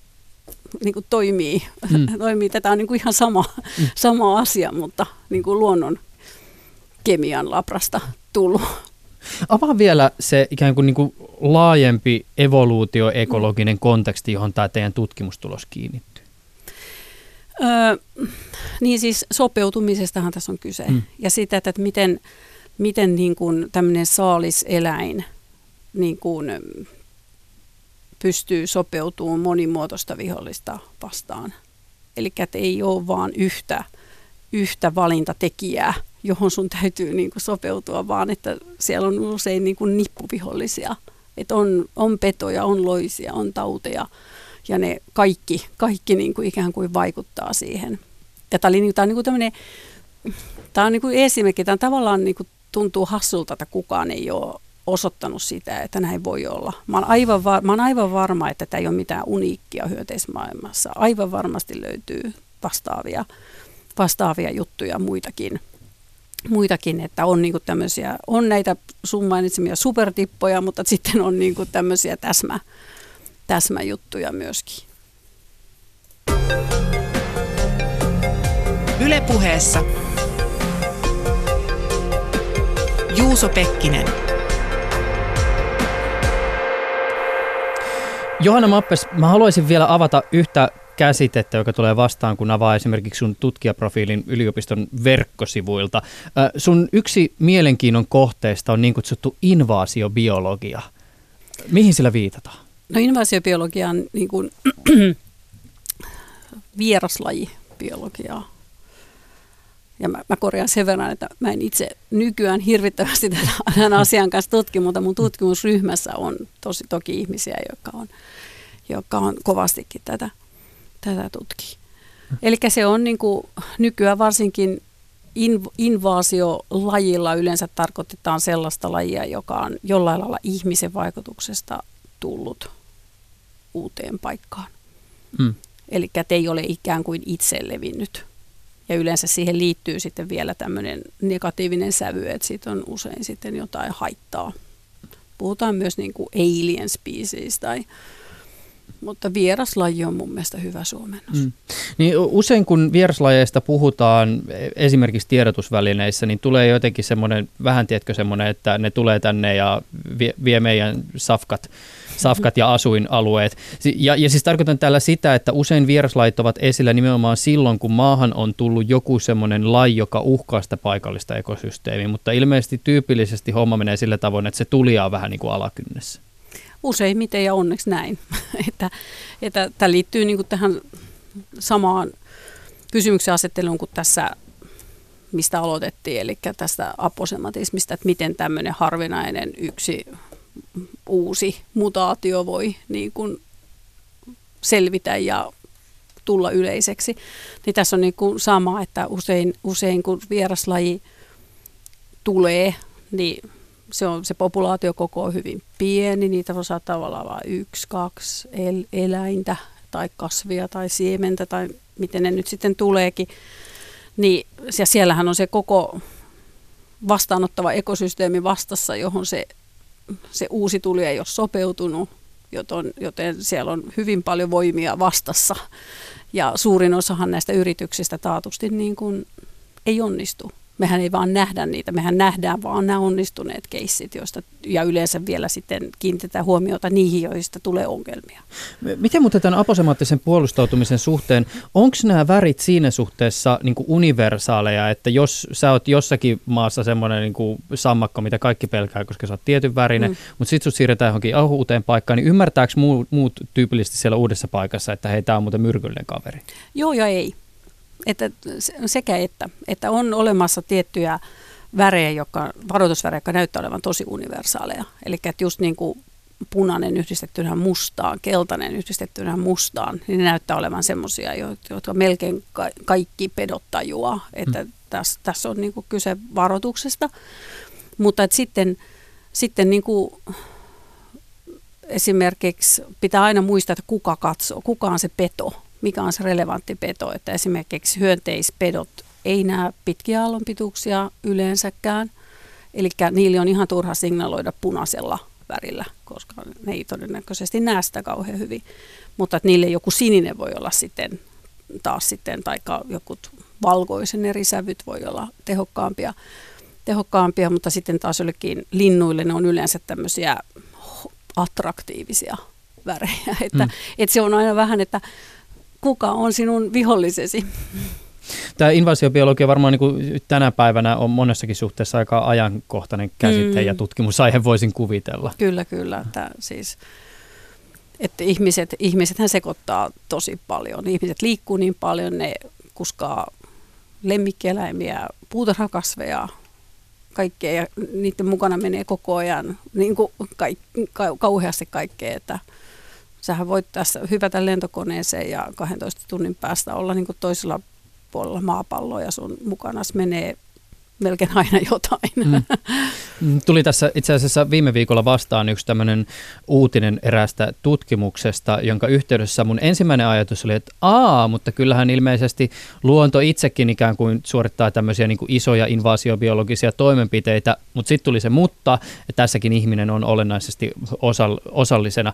niin kuin toimii. Mm. [laughs] toimii. Tätä on niin kuin ihan sama, mm. sama asia, mutta niin kuin luonnon kemian labrasta tullut. Avaa vielä se ikään kuin, niin kuin laajempi evoluutioekologinen konteksti, johon tämä teidän tutkimustulos kiinnittyy. Öö, niin siis sopeutumisestahan tässä on kyse. Mm. Ja sitä, että miten, miten niin kuin tämmöinen saaliseläin niin kuin pystyy sopeutumaan monimuotoista vihollista vastaan. Eli ei ole vain yhtä, yhtä valintatekijää, johon sun täytyy niin kuin sopeutua, vaan että siellä on usein niin kuin nippuvihollisia. Että on, on petoja, on loisia, on tauteja ja ne kaikki, kaikki niin kuin ikään kuin vaikuttaa siihen. Ja tämä, oli, niin, tämä on niin kuin tämä on niin kuin esimerkki, tämä tavallaan niin kuin tuntuu hassulta, että kukaan ei ole osoittanut sitä, että näin voi olla. Mä oon aivan, var- mä oon aivan varma, että tämä ei ole mitään uniikkia hyönteismaailmassa. Aivan varmasti löytyy vastaavia, vastaavia juttuja muitakin. Muitakin, että on niinku tämmöisiä, on näitä sun mainitsemia supertippoja, mutta [laughs] sitten on niinku tämmöisiä täsmä, täsmäjuttuja myöskin. Ylepuheessa Juuso Pekkinen. Johanna Mappes, mä haluaisin vielä avata yhtä käsitettä, joka tulee vastaan, kun avaa esimerkiksi sun tutkijaprofiilin yliopiston verkkosivuilta. sun yksi mielenkiinnon kohteista on niin kutsuttu invaasiobiologia. Mihin sillä viitataan? No invaasiobiologia on niin kuin [clears throat] vieraslajibiologiaa. Ja mä, mä korjaan sen verran, että mä en itse nykyään hirvittävästi [laughs] tämän asian kanssa tutki, mutta mun tutkimusryhmässä on tosi toki ihmisiä, jotka on, jotka on kovastikin tätä, tätä tutkii. Eli se on niin kuin, nykyään varsinkin invaasiolajilla yleensä tarkoitetaan sellaista lajia, joka on jollain lailla ihmisen vaikutuksesta tullut uuteen paikkaan. Mm. Eli ei ole ikään kuin itse levinnyt ja yleensä siihen liittyy sitten vielä tämmöinen negatiivinen sävy, että siitä on usein sitten jotain haittaa. Puhutaan myös niin kuin alien species tai, mutta vieraslaji on mun mielestä hyvä suomennos. Mm. Niin usein kun vieraslajeista puhutaan e, esimerkiksi tiedotusvälineissä, niin tulee jotenkin semmoinen, vähän tiedätkö semmoinen, että ne tulee tänne ja vie, vie meidän safkat safkat ja asuinalueet. Ja, ja siis tarkoitan tällä sitä, että usein vieraslajit ovat esillä nimenomaan silloin, kun maahan on tullut joku semmoinen laji, joka uhkaa sitä paikallista ekosysteemiä, mutta ilmeisesti tyypillisesti homma menee sillä tavoin, että se tulijaa vähän niin kuin alakynnessä. Useimmiten ja onneksi näin. [laughs] että, että tämä liittyy niin kuin tähän samaan kysymyksen asetteluun kuin tässä mistä aloitettiin, eli tästä aposematismista, että miten tämmöinen harvinainen yksi uusi mutaatio voi niin kuin selvitä ja tulla yleiseksi. Niin tässä on niin kuin sama, että usein, usein kun vieraslaji tulee, niin se, on, se populaatiokoko on hyvin pieni, niitä voi saattaa olla vain yksi, kaksi el, eläintä tai kasvia tai siementä tai miten ne nyt sitten tuleekin. Niin, ja siellähän on se koko vastaanottava ekosysteemi vastassa, johon se se uusi tuli ei ole sopeutunut, joten, joten siellä on hyvin paljon voimia vastassa. Ja suurin osahan näistä yrityksistä taatusti niin kuin ei onnistu mehän ei vaan nähdä niitä, mehän nähdään vaan nämä onnistuneet keissit, joista, ja yleensä vielä sitten kiinnitetään huomiota niihin, joista tulee ongelmia. Miten muuten tämän aposemaattisen puolustautumisen suhteen, onko nämä värit siinä suhteessa niin kuin universaaleja, että jos sä oot jossakin maassa semmoinen niin kuin sammakko, mitä kaikki pelkää, koska sä oot tietyn värinen, mm. mutta sitten sut siirretään johonkin uuteen paikkaan, niin ymmärtääkö muut, muut tyypillisesti siellä uudessa paikassa, että hei, tämä on muuten myrkyllinen kaveri? Joo ja ei että sekä että, että on olemassa tiettyjä värejä, jotka, varoitusvärejä, jotka näyttää olevan tosi universaaleja. Eli että just niin kuin punainen yhdistettynä mustaan, keltainen yhdistettynä mustaan, niin ne näyttää olevan semmoisia, jotka melkein kaikki pedot tajuaa, että mm. tässä, tässä on niin kuin kyse varoituksesta. Mutta että sitten, sitten niin kuin esimerkiksi pitää aina muistaa, että kuka katsoo, kuka on se peto, mikä on se relevantti peto, että esimerkiksi hyönteispedot ei näe pitkiä aallonpituuksia yleensäkään, eli niille on ihan turha signaloida punaisella värillä, koska ne ei todennäköisesti näe sitä kauhean hyvin, mutta että niille joku sininen voi olla sitten taas sitten, tai joku valkoisen eri sävyt voi olla tehokkaampia, tehokkaampia, mutta sitten taas jollekin linnuille ne on yleensä tämmöisiä attraktiivisia värejä, [laughs] että, mm. että se on aina vähän, että kuka on sinun vihollisesi. Tämä invasiobiologia varmaan niin kuin tänä päivänä on monessakin suhteessa aika ajankohtainen käsite mm. ja tutkimusaihe voisin kuvitella. Kyllä, kyllä. Että siis, että ihmiset, ihmisethän sekoittaa tosi paljon. Ihmiset liikkuu niin paljon, ne kuskaa lemmikkieläimiä, puutarhakasveja, kaikkea ja niiden mukana menee koko ajan niin kuin ka- kauheasti kaikkea, että – sähän voit tässä hypätä lentokoneeseen ja 12 tunnin päästä olla niin kuin toisella puolella maapalloa ja sun mukana menee melkein aina jotain. Mm. mm. Tuli tässä itse asiassa viime viikolla vastaan yksi tämmöinen uutinen eräästä tutkimuksesta, jonka yhteydessä mun ensimmäinen ajatus oli, että aa, mutta kyllähän ilmeisesti luonto itsekin ikään kuin suorittaa tämmöisiä niin kuin isoja invasiobiologisia toimenpiteitä, mutta sitten tuli se mutta, että tässäkin ihminen on olennaisesti osall- osallisena.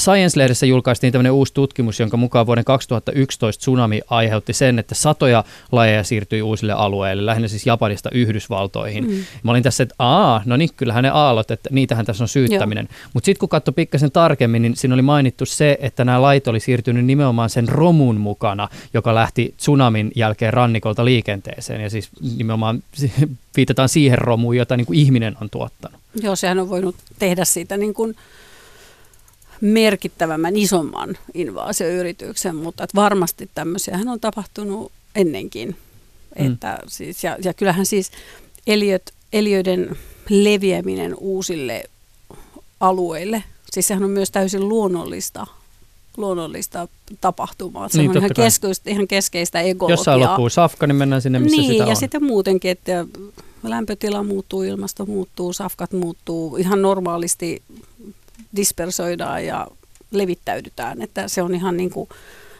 Science-lehdessä julkaistiin tämmöinen uusi tutkimus, jonka mukaan vuoden 2011 tsunami aiheutti sen, että satoja lajeja siirtyi uusille alueille, lähinnä siis Japanista Yhdysvaltoihin. Mm. Mä olin tässä, että aa, no niin, kyllähän ne aallot, että niitähän tässä on syyttäminen. Mutta sitten kun katsoi pikkasen tarkemmin, niin siinä oli mainittu se, että nämä lait oli siirtynyt nimenomaan sen romun mukana, joka lähti tsunamin jälkeen rannikolta liikenteeseen. Ja siis nimenomaan [laughs] viitataan siihen romuun, jota niin kuin ihminen on tuottanut. Joo, sehän on voinut tehdä siitä niin kuin merkittävämmän, isomman invaasioyrityksen, mutta että varmasti tämmöisiähän on tapahtunut ennenkin. Mm. Että siis, ja, ja kyllähän siis eliöt, eliöiden leviäminen uusille alueille, siis sehän on myös täysin luonnollista luonnollista tapahtumaa. Se niin, on ihan keskeistä, ihan keskeistä ekologiaa. Jossain loppuu safka, niin mennään sinne, missä niin, sitä ja on. sitten muutenkin, että lämpötila muuttuu, ilmasto muuttuu, safkat muuttuu, ihan normaalisti dispersoidaan ja levittäydytään. Että se on ihan, niin kuin,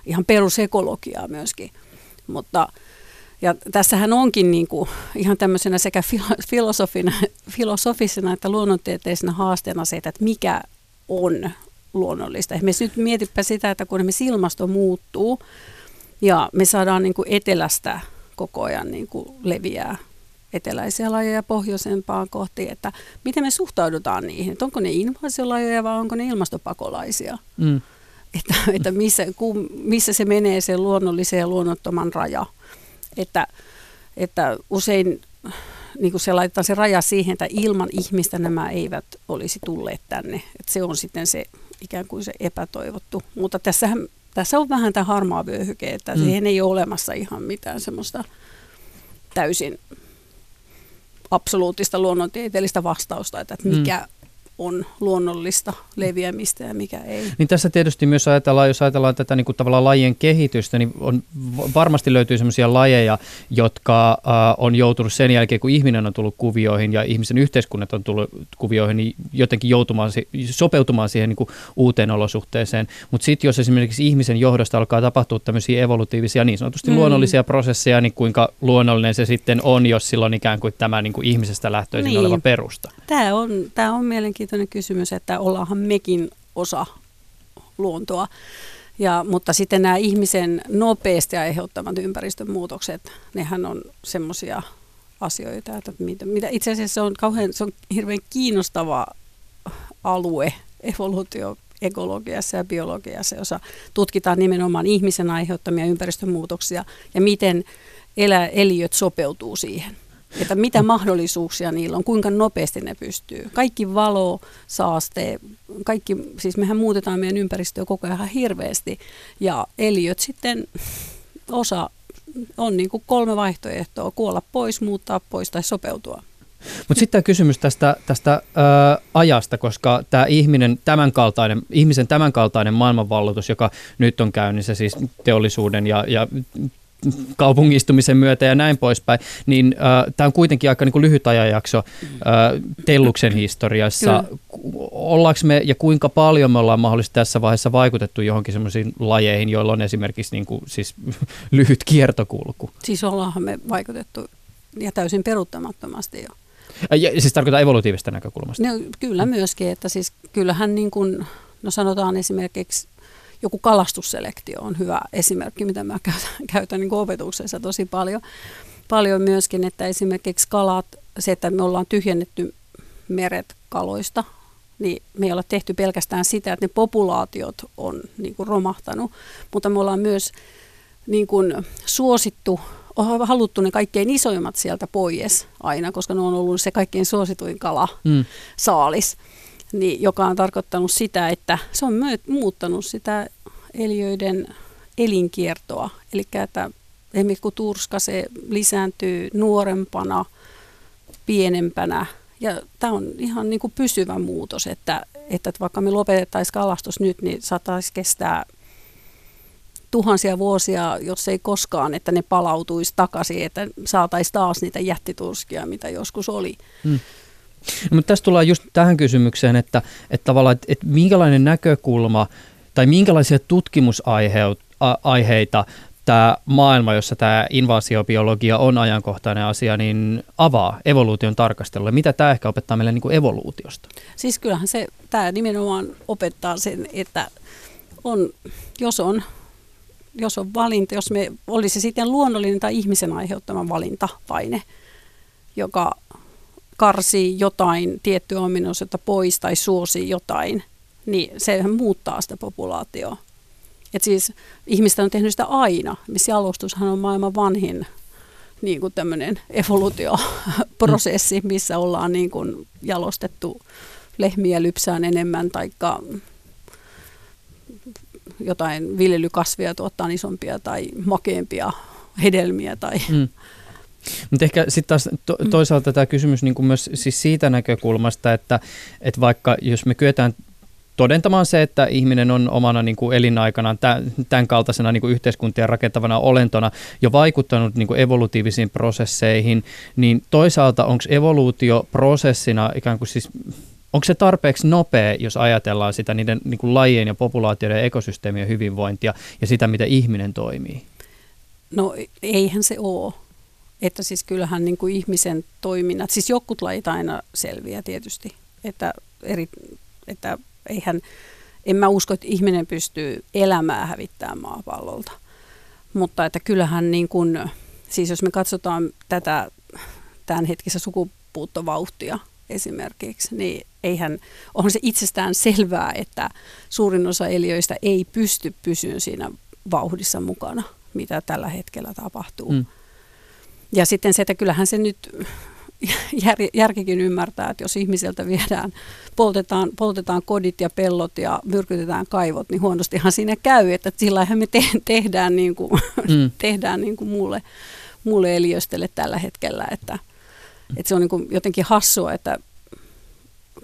ihan perusekologiaa myöskin. Mutta ja tässähän onkin niin kuin ihan tämmöisenä sekä filosofina, filosofisena että luonnontieteisenä haasteena se, että mikä on luonnollista. Esimerkiksi nyt mietipä sitä, että kun esimerkiksi ilmasto muuttuu ja me saadaan niin kuin etelästä koko ajan niin kuin leviää eteläisiä lajeja pohjoisempaan kohti, että miten me suhtaudutaan niihin, että onko ne invasiolajeja vai onko ne ilmastopakolaisia. Mm. Että, että missä, ku, missä se menee se luonnollisen ja luonnottoman raja. Että, että usein niin kuin se laitetaan se raja siihen, että ilman ihmistä nämä eivät olisi tulleet tänne. Että se on sitten se ikään kuin se epätoivottu. Mutta tässähän, tässä on vähän tämä harmaa vyöhyke, että mm. siihen ei ole olemassa ihan mitään semmoista täysin absoluuttista luonnontieteellistä vastausta, että mikä mm. On luonnollista leviämistä ja mikä ei. Niin tässä tietysti myös ajatellaan, jos ajatellaan tätä niin kuin tavallaan lajien kehitystä, niin on, varmasti löytyy sellaisia lajeja, jotka äh, on joutunut sen jälkeen, kun ihminen on tullut kuvioihin ja ihmisen yhteiskunnat on tullut kuvioihin, niin jotenkin joutumaan, sopeutumaan siihen niin kuin uuteen olosuhteeseen. Mutta sitten jos esimerkiksi ihmisen johdosta alkaa tapahtua tämmöisiä evolutiivisia, niin sanotusti mm. luonnollisia prosesseja, niin kuinka luonnollinen se sitten on, jos silloin ikään kuin tämä niin kuin ihmisestä lähtöisin niin. oleva perusta? Tämä on, tämä on mielenkiintoinen kysymys, että ollaanhan mekin osa luontoa. Ja, mutta sitten nämä ihmisen nopeasti aiheuttamat ympäristön muutokset, nehän on semmoisia asioita, että mitä, mitä itse asiassa se on, kauhean, se on hirveän kiinnostava alue evoluutio ekologiassa ja biologiassa, jossa tutkitaan nimenomaan ihmisen aiheuttamia ympäristömuutoksia ja miten elä, eliöt sopeutuu siihen että mitä mahdollisuuksia niillä on, kuinka nopeasti ne pystyy. Kaikki valo, saaste, kaikki, siis mehän muutetaan meidän ympäristöä koko ajan hirveästi ja eliöt sitten osa on niin kuin kolme vaihtoehtoa, kuolla pois, muuttaa pois tai sopeutua. Mutta sitten kysymys tästä, tästä ö, ajasta, koska tämä ihminen, tämänkaltainen, ihmisen tämänkaltainen maailmanvalloitus, joka nyt on käynnissä, siis teollisuuden ja, ja kaupungistumisen myötä ja näin poispäin, niin äh, tämä on kuitenkin aika niin kuin lyhyt ajanjakso äh, Telluksen historiassa. Kyllä. Ollaanko me ja kuinka paljon me ollaan mahdollisesti tässä vaiheessa vaikutettu johonkin sellaisiin lajeihin, joilla on esimerkiksi niin kuin, siis [laughs] lyhyt kiertokulku? Siis ollaanhan me vaikutettu ja täysin peruuttamattomasti jo. Ja, siis tarkoittaa evolutiivista näkökulmasta? No, kyllä myöskin, että siis kyllähän niin kuin, no sanotaan esimerkiksi joku kalastusselektio on hyvä esimerkki, mitä mä [laughs] käytän, käytän niin opetuksessa tosi paljon. Paljon myöskin, että esimerkiksi kalat, se, että me ollaan tyhjennetty meret kaloista, niin me ei olla tehty pelkästään sitä, että ne populaatiot on niin kuin romahtanut, mutta me ollaan myös niin kuin suosittu, on haluttu ne kaikkein isoimmat sieltä pois aina, koska ne on ollut se kaikkein suosituin kala, mm. saalis niin, joka on tarkoittanut sitä, että se on muuttanut sitä eliöiden elinkiertoa. Eli että esimerkiksi kun turska se lisääntyy nuorempana, pienempänä. Ja tämä on ihan niin kuin pysyvä muutos, että, että vaikka me lopetettaisiin kalastus nyt, niin saataisiin kestää tuhansia vuosia, jos ei koskaan, että ne palautuisi takaisin, että saataisiin taas niitä jättiturskia, mitä joskus oli. Hmm. Mutta tässä tullaan just tähän kysymykseen, että, että tavallaan, että, että minkälainen näkökulma tai minkälaisia tutkimusaiheita tämä maailma, jossa tämä invaasiobiologia on ajankohtainen asia, niin avaa evoluution tarkastelulle. Mitä tämä ehkä opettaa meille niin kuin evoluutiosta? Siis kyllähän se, tämä nimenomaan opettaa sen, että on, jos on jos on valinta, jos me olisi sitten luonnollinen tai ihmisen aiheuttama valintapaine, joka karsii jotain tiettyä ominaisuutta pois tai suosii jotain, niin sehän muuttaa sitä populaatioa. Et siis ihmistä on tehnyt sitä aina. Missä jalostushan on maailman vanhin niin kuin tämmöinen evoluutioprosessi, missä ollaan niin kuin jalostettu lehmiä lypsään enemmän tai jotain viljelykasvia tuottaa isompia tai makeampia hedelmiä tai mm. Mutta ehkä sitten taas to, mm. toisaalta tämä kysymys niin kuin myös siis siitä näkökulmasta, että, että vaikka jos me kyetään todentamaan se, että ihminen on omana niin kuin elinaikana tämän kaltaisena niin kuin yhteiskuntia rakentavana olentona jo vaikuttanut niin kuin evolutiivisiin prosesseihin, niin toisaalta onko evoluutio prosessina ikään kuin siis Onko se tarpeeksi nopea, jos ajatellaan sitä niiden niin kuin lajien ja populaatioiden ja ekosysteemien hyvinvointia ja sitä, miten ihminen toimii? No eihän se ole. Että siis kyllähän niin kuin ihmisen toiminnat, siis jotkut lajit aina selviää tietysti, että, eri, että eihän, en mä usko, että ihminen pystyy elämää hävittämään maapallolta. Mutta että kyllähän niin kun, siis jos me katsotaan tätä tämän hetkistä sukupuuttovauhtia esimerkiksi, niin eihän, on se itsestään selvää, että suurin osa eliöistä ei pysty pysyä siinä vauhdissa mukana, mitä tällä hetkellä tapahtuu. Mm. Ja sitten se, että kyllähän se nyt [laughs] jär, järkikin ymmärtää, että jos ihmiseltä viedään, poltetaan, poltetaan kodit ja pellot ja myrkytetään kaivot, niin huonostihan siinä käy, että sillä me te, tehdään, niin kuin, [laughs] mm. tehdään niin kuin muulle, muulle eliöstölle tällä hetkellä, että, että se on niin kuin jotenkin hassua, että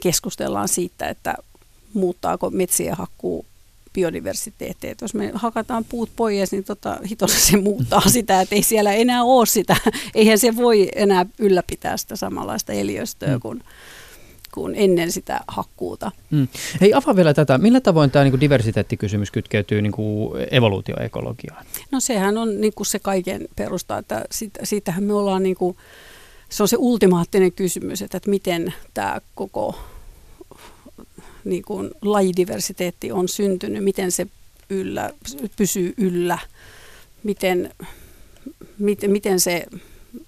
keskustellaan siitä, että muuttaako metsien hakkuu biodiversiteettiä. Että jos me hakataan puut pois, niin tota, hitossa se muuttaa sitä, että ei siellä enää ole sitä. Eihän se voi enää ylläpitää sitä samanlaista eliöstöä mm. kuin, kuin ennen sitä hakkuuta. Mm. Hei, avaa vielä tätä. Millä tavoin tämä niin diversiteettikysymys kytkeytyy niin kuin evoluutioekologiaan? No sehän on niin kuin se kaiken perusta, että siitä, siitähän me ollaan, niin kuin, se on se ultimaattinen kysymys, että, että miten tämä koko niin kuin lajidiversiteetti on syntynyt, miten se yllä, pysyy yllä, miten, miten, miten se,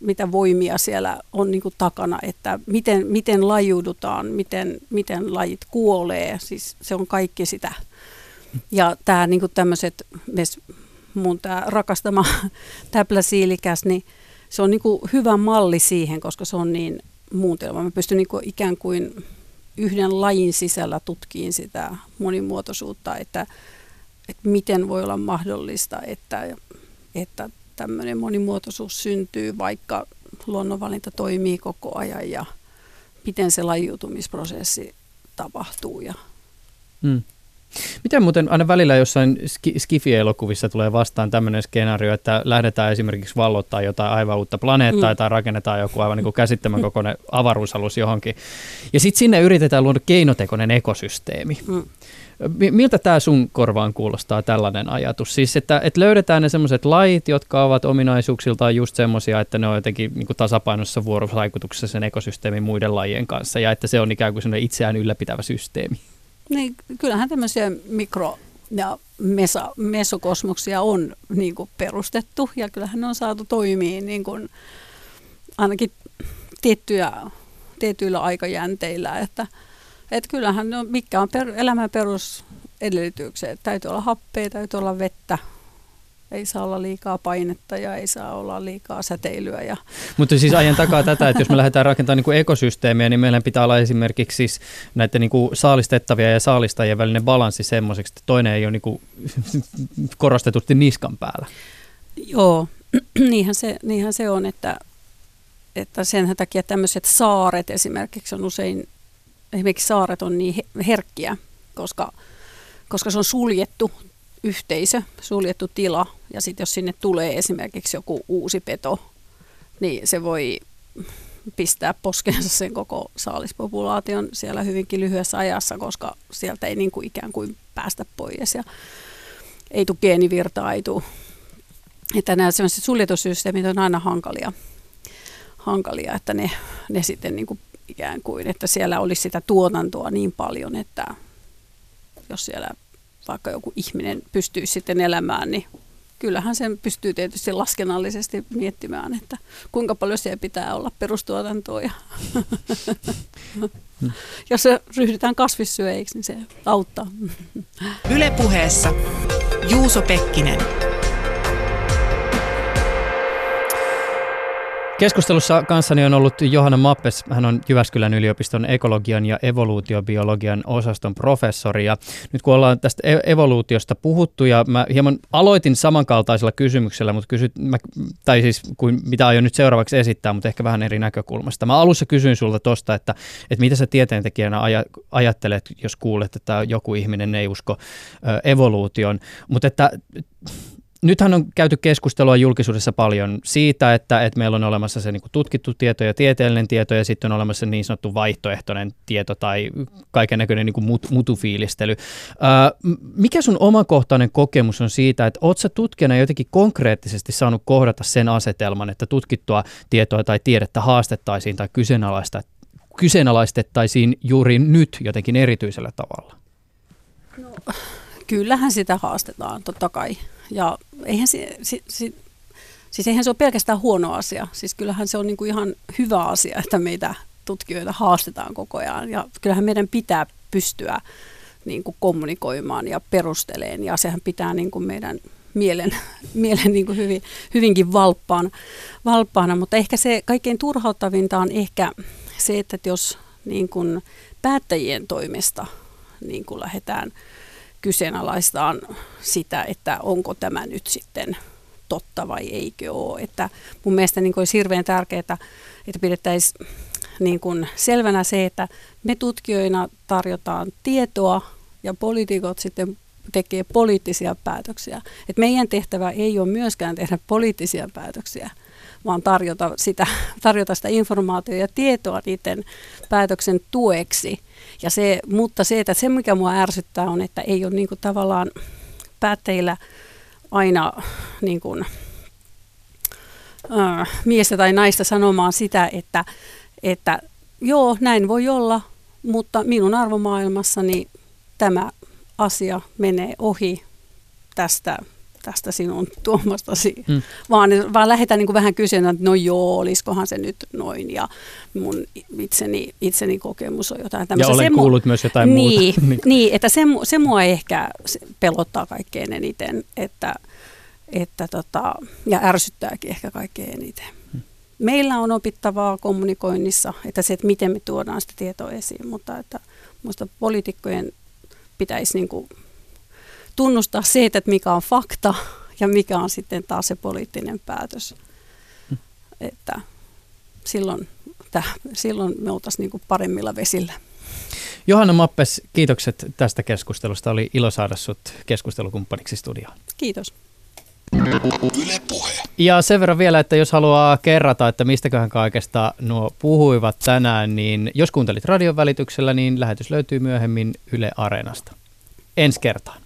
mitä voimia siellä on niin kuin takana, että miten, miten lajuudutaan, miten, miten lajit kuolee, siis se on kaikki sitä. Ja tämä niin tämmöiset, mun tämä rakastama [laughs] täpläsiilikäs, niin se on niin kuin hyvä malli siihen, koska se on niin muuntelma. Mä pystyn niin kuin ikään kuin yhden lajin sisällä tutkiin sitä monimuotoisuutta, että, että miten voi olla mahdollista, että, että tämmöinen monimuotoisuus syntyy, vaikka luonnonvalinta toimii koko ajan ja miten se lajiutumisprosessi tapahtuu. Ja. Hmm. Miten muuten aina välillä jossain Skifi-elokuvissa tulee vastaan tämmöinen skenaario, että lähdetään esimerkiksi vallottaa jotain aivan uutta planeettaa mm. tai rakennetaan joku aivan niin käsittämän kokoinen avaruusalus johonkin. Ja sitten sinne yritetään luoda keinotekoinen ekosysteemi. Mm. Miltä tämä sun korvaan kuulostaa tällainen ajatus? Siis, että, että löydetään ne semmoiset lait, jotka ovat ominaisuuksiltaan just semmoisia, että ne on jotenkin niin kuin tasapainossa vuorovaikutuksessa sen ekosysteemin muiden lajien kanssa ja että se on ikään kuin itseään ylläpitävä systeemi. Niin, kyllähän tämmöisiä mikro- ja mesa, mesokosmoksia on niin kuin perustettu ja kyllähän ne on saatu toimia niin kuin ainakin tiettyjä, tietyillä aikajänteillä, että, että kyllähän no, mikä on per, elämän perusedellytyksiä, täytyy olla happea, täytyy olla vettä, ei saa olla liikaa painetta ja ei saa olla liikaa säteilyä. Ja. Mutta siis ajan takaa tätä, että jos me lähdetään rakentamaan niin kuin ekosysteemiä, niin meillä pitää olla esimerkiksi siis näiden niin kuin saalistettavia ja saalistajien välinen balanssi semmoiseksi, että toinen ei ole niin kuin [laughs] korostetusti niskan päällä. Joo, [clears throat] niinhän se, niinhän se on, että, että sen takia tämmöiset saaret esimerkiksi on usein, esimerkiksi saaret on niin herkkiä, koska, koska se on suljettu yhteisö, suljettu tila, ja sitten jos sinne tulee esimerkiksi joku uusi peto, niin se voi pistää poskeensa sen koko saalispopulaation siellä hyvinkin lyhyessä ajassa, koska sieltä ei niin kuin ikään kuin päästä pois ja ei tule geenivirtaa, ei tule. Että nämä sellaiset suljetusysteemit on aina hankalia, hankalia että ne, ne sitten niin kuin ikään kuin, että siellä olisi sitä tuotantoa niin paljon, että jos siellä vaikka joku ihminen pystyisi sitten elämään, niin kyllähän sen pystyy tietysti laskennallisesti miettimään, että kuinka paljon siellä pitää olla perustuotantoa. Ja [laughs] jos se ryhdytään kasvissyöjiksi, niin se auttaa. Ylepuheessa Juuso Pekkinen. Keskustelussa kanssani on ollut Johanna Mappes. Hän on Jyväskylän yliopiston ekologian ja evoluutiobiologian osaston professori. Ja nyt kun ollaan tästä e- evoluutiosta puhuttu ja mä hieman aloitin samankaltaisella kysymyksellä, mutta kysyt, mä, tai siis kuin mitä aion nyt seuraavaksi esittää, mutta ehkä vähän eri näkökulmasta. Mä alussa kysyin sulta tosta, että, että mitä sä tieteentekijänä ajattelet, jos kuulet, että joku ihminen ei usko evoluution, mutta että nythän on käyty keskustelua julkisuudessa paljon siitä, että, että meillä on olemassa se niin tutkittu tieto ja tieteellinen tieto ja sitten on olemassa niin sanottu vaihtoehtoinen tieto tai kaiken näköinen niin mut, mutufiilistely. Ää, mikä sun omakohtainen kokemus on siitä, että oot sä tutkijana jotenkin konkreettisesti saanut kohdata sen asetelman, että tutkittua tietoa tai tiedettä haastettaisiin tai kyseenalaista, kyseenalaistettaisiin juuri nyt jotenkin erityisellä tavalla? Kyllähän sitä haastetaan, totta kai. Ja eihän se, se, se, siis eihän se ole pelkästään huono asia. Siis kyllähän se on niin kuin ihan hyvä asia, että meitä tutkijoita haastetaan koko ajan. Ja kyllähän meidän pitää pystyä niin kuin kommunikoimaan ja perusteleen. Ja sehän pitää niin kuin meidän mielen, [laughs] mielen niin kuin hyvin, hyvinkin valppaana, valppaana. Mutta ehkä se kaikkein turhauttavinta on ehkä se, että jos niin kuin päättäjien toimesta niin kuin lähdetään kyseenalaistaan sitä, että onko tämä nyt sitten totta vai eikö ole. Että mun mielestä niin olisi hirveän tärkeää, että pidettäisiin niin kuin selvänä se, että me tutkijoina tarjotaan tietoa ja poliitikot sitten tekee poliittisia päätöksiä. Et meidän tehtävä ei ole myöskään tehdä poliittisia päätöksiä, vaan tarjota sitä, [laughs] tarjota sitä informaatiota ja tietoa niiden päätöksen tueksi. Ja se, mutta se, että se mikä mua ärsyttää on, että ei ole niin kuin tavallaan päättäjillä aina niin kuin, äh, miestä tai naista sanomaan sitä, että, että joo, näin voi olla, mutta minun arvomaailmassani tämä asia menee ohi tästä, tästä sinun tuomastasi, hmm. vaan, vaan lähdetään niin kuin vähän kysymään, että no joo, olisikohan se nyt noin ja mun itseni, itseni kokemus on jotain tämmöistä. Ja olen se kuullut mu- myös jotain niin, muuta. [laughs] niin, niin, että se, se mua ehkä pelottaa kaikkein eniten, että, että tota, ja ärsyttääkin ehkä kaikkein eniten. Hmm. Meillä on opittavaa kommunikoinnissa, että se, että miten me tuodaan sitä tietoa esiin, mutta että minusta poliitikkojen pitäisi niin kuin tunnustaa se, että mikä on fakta ja mikä on sitten taas se poliittinen päätös. Hmm. Että silloin, täh, silloin me oltaisiin niin kuin paremmilla vesillä. Johanna Mappes, kiitokset tästä keskustelusta. Oli ilo saada sinut keskustelukumppaniksi studioon. Kiitos. Ja sen verran vielä, että jos haluaa kerrata, että mistäköhän kaikesta nuo puhuivat tänään, niin jos kuuntelit radion välityksellä, niin lähetys löytyy myöhemmin Yle Areenasta. Ensi kertaan.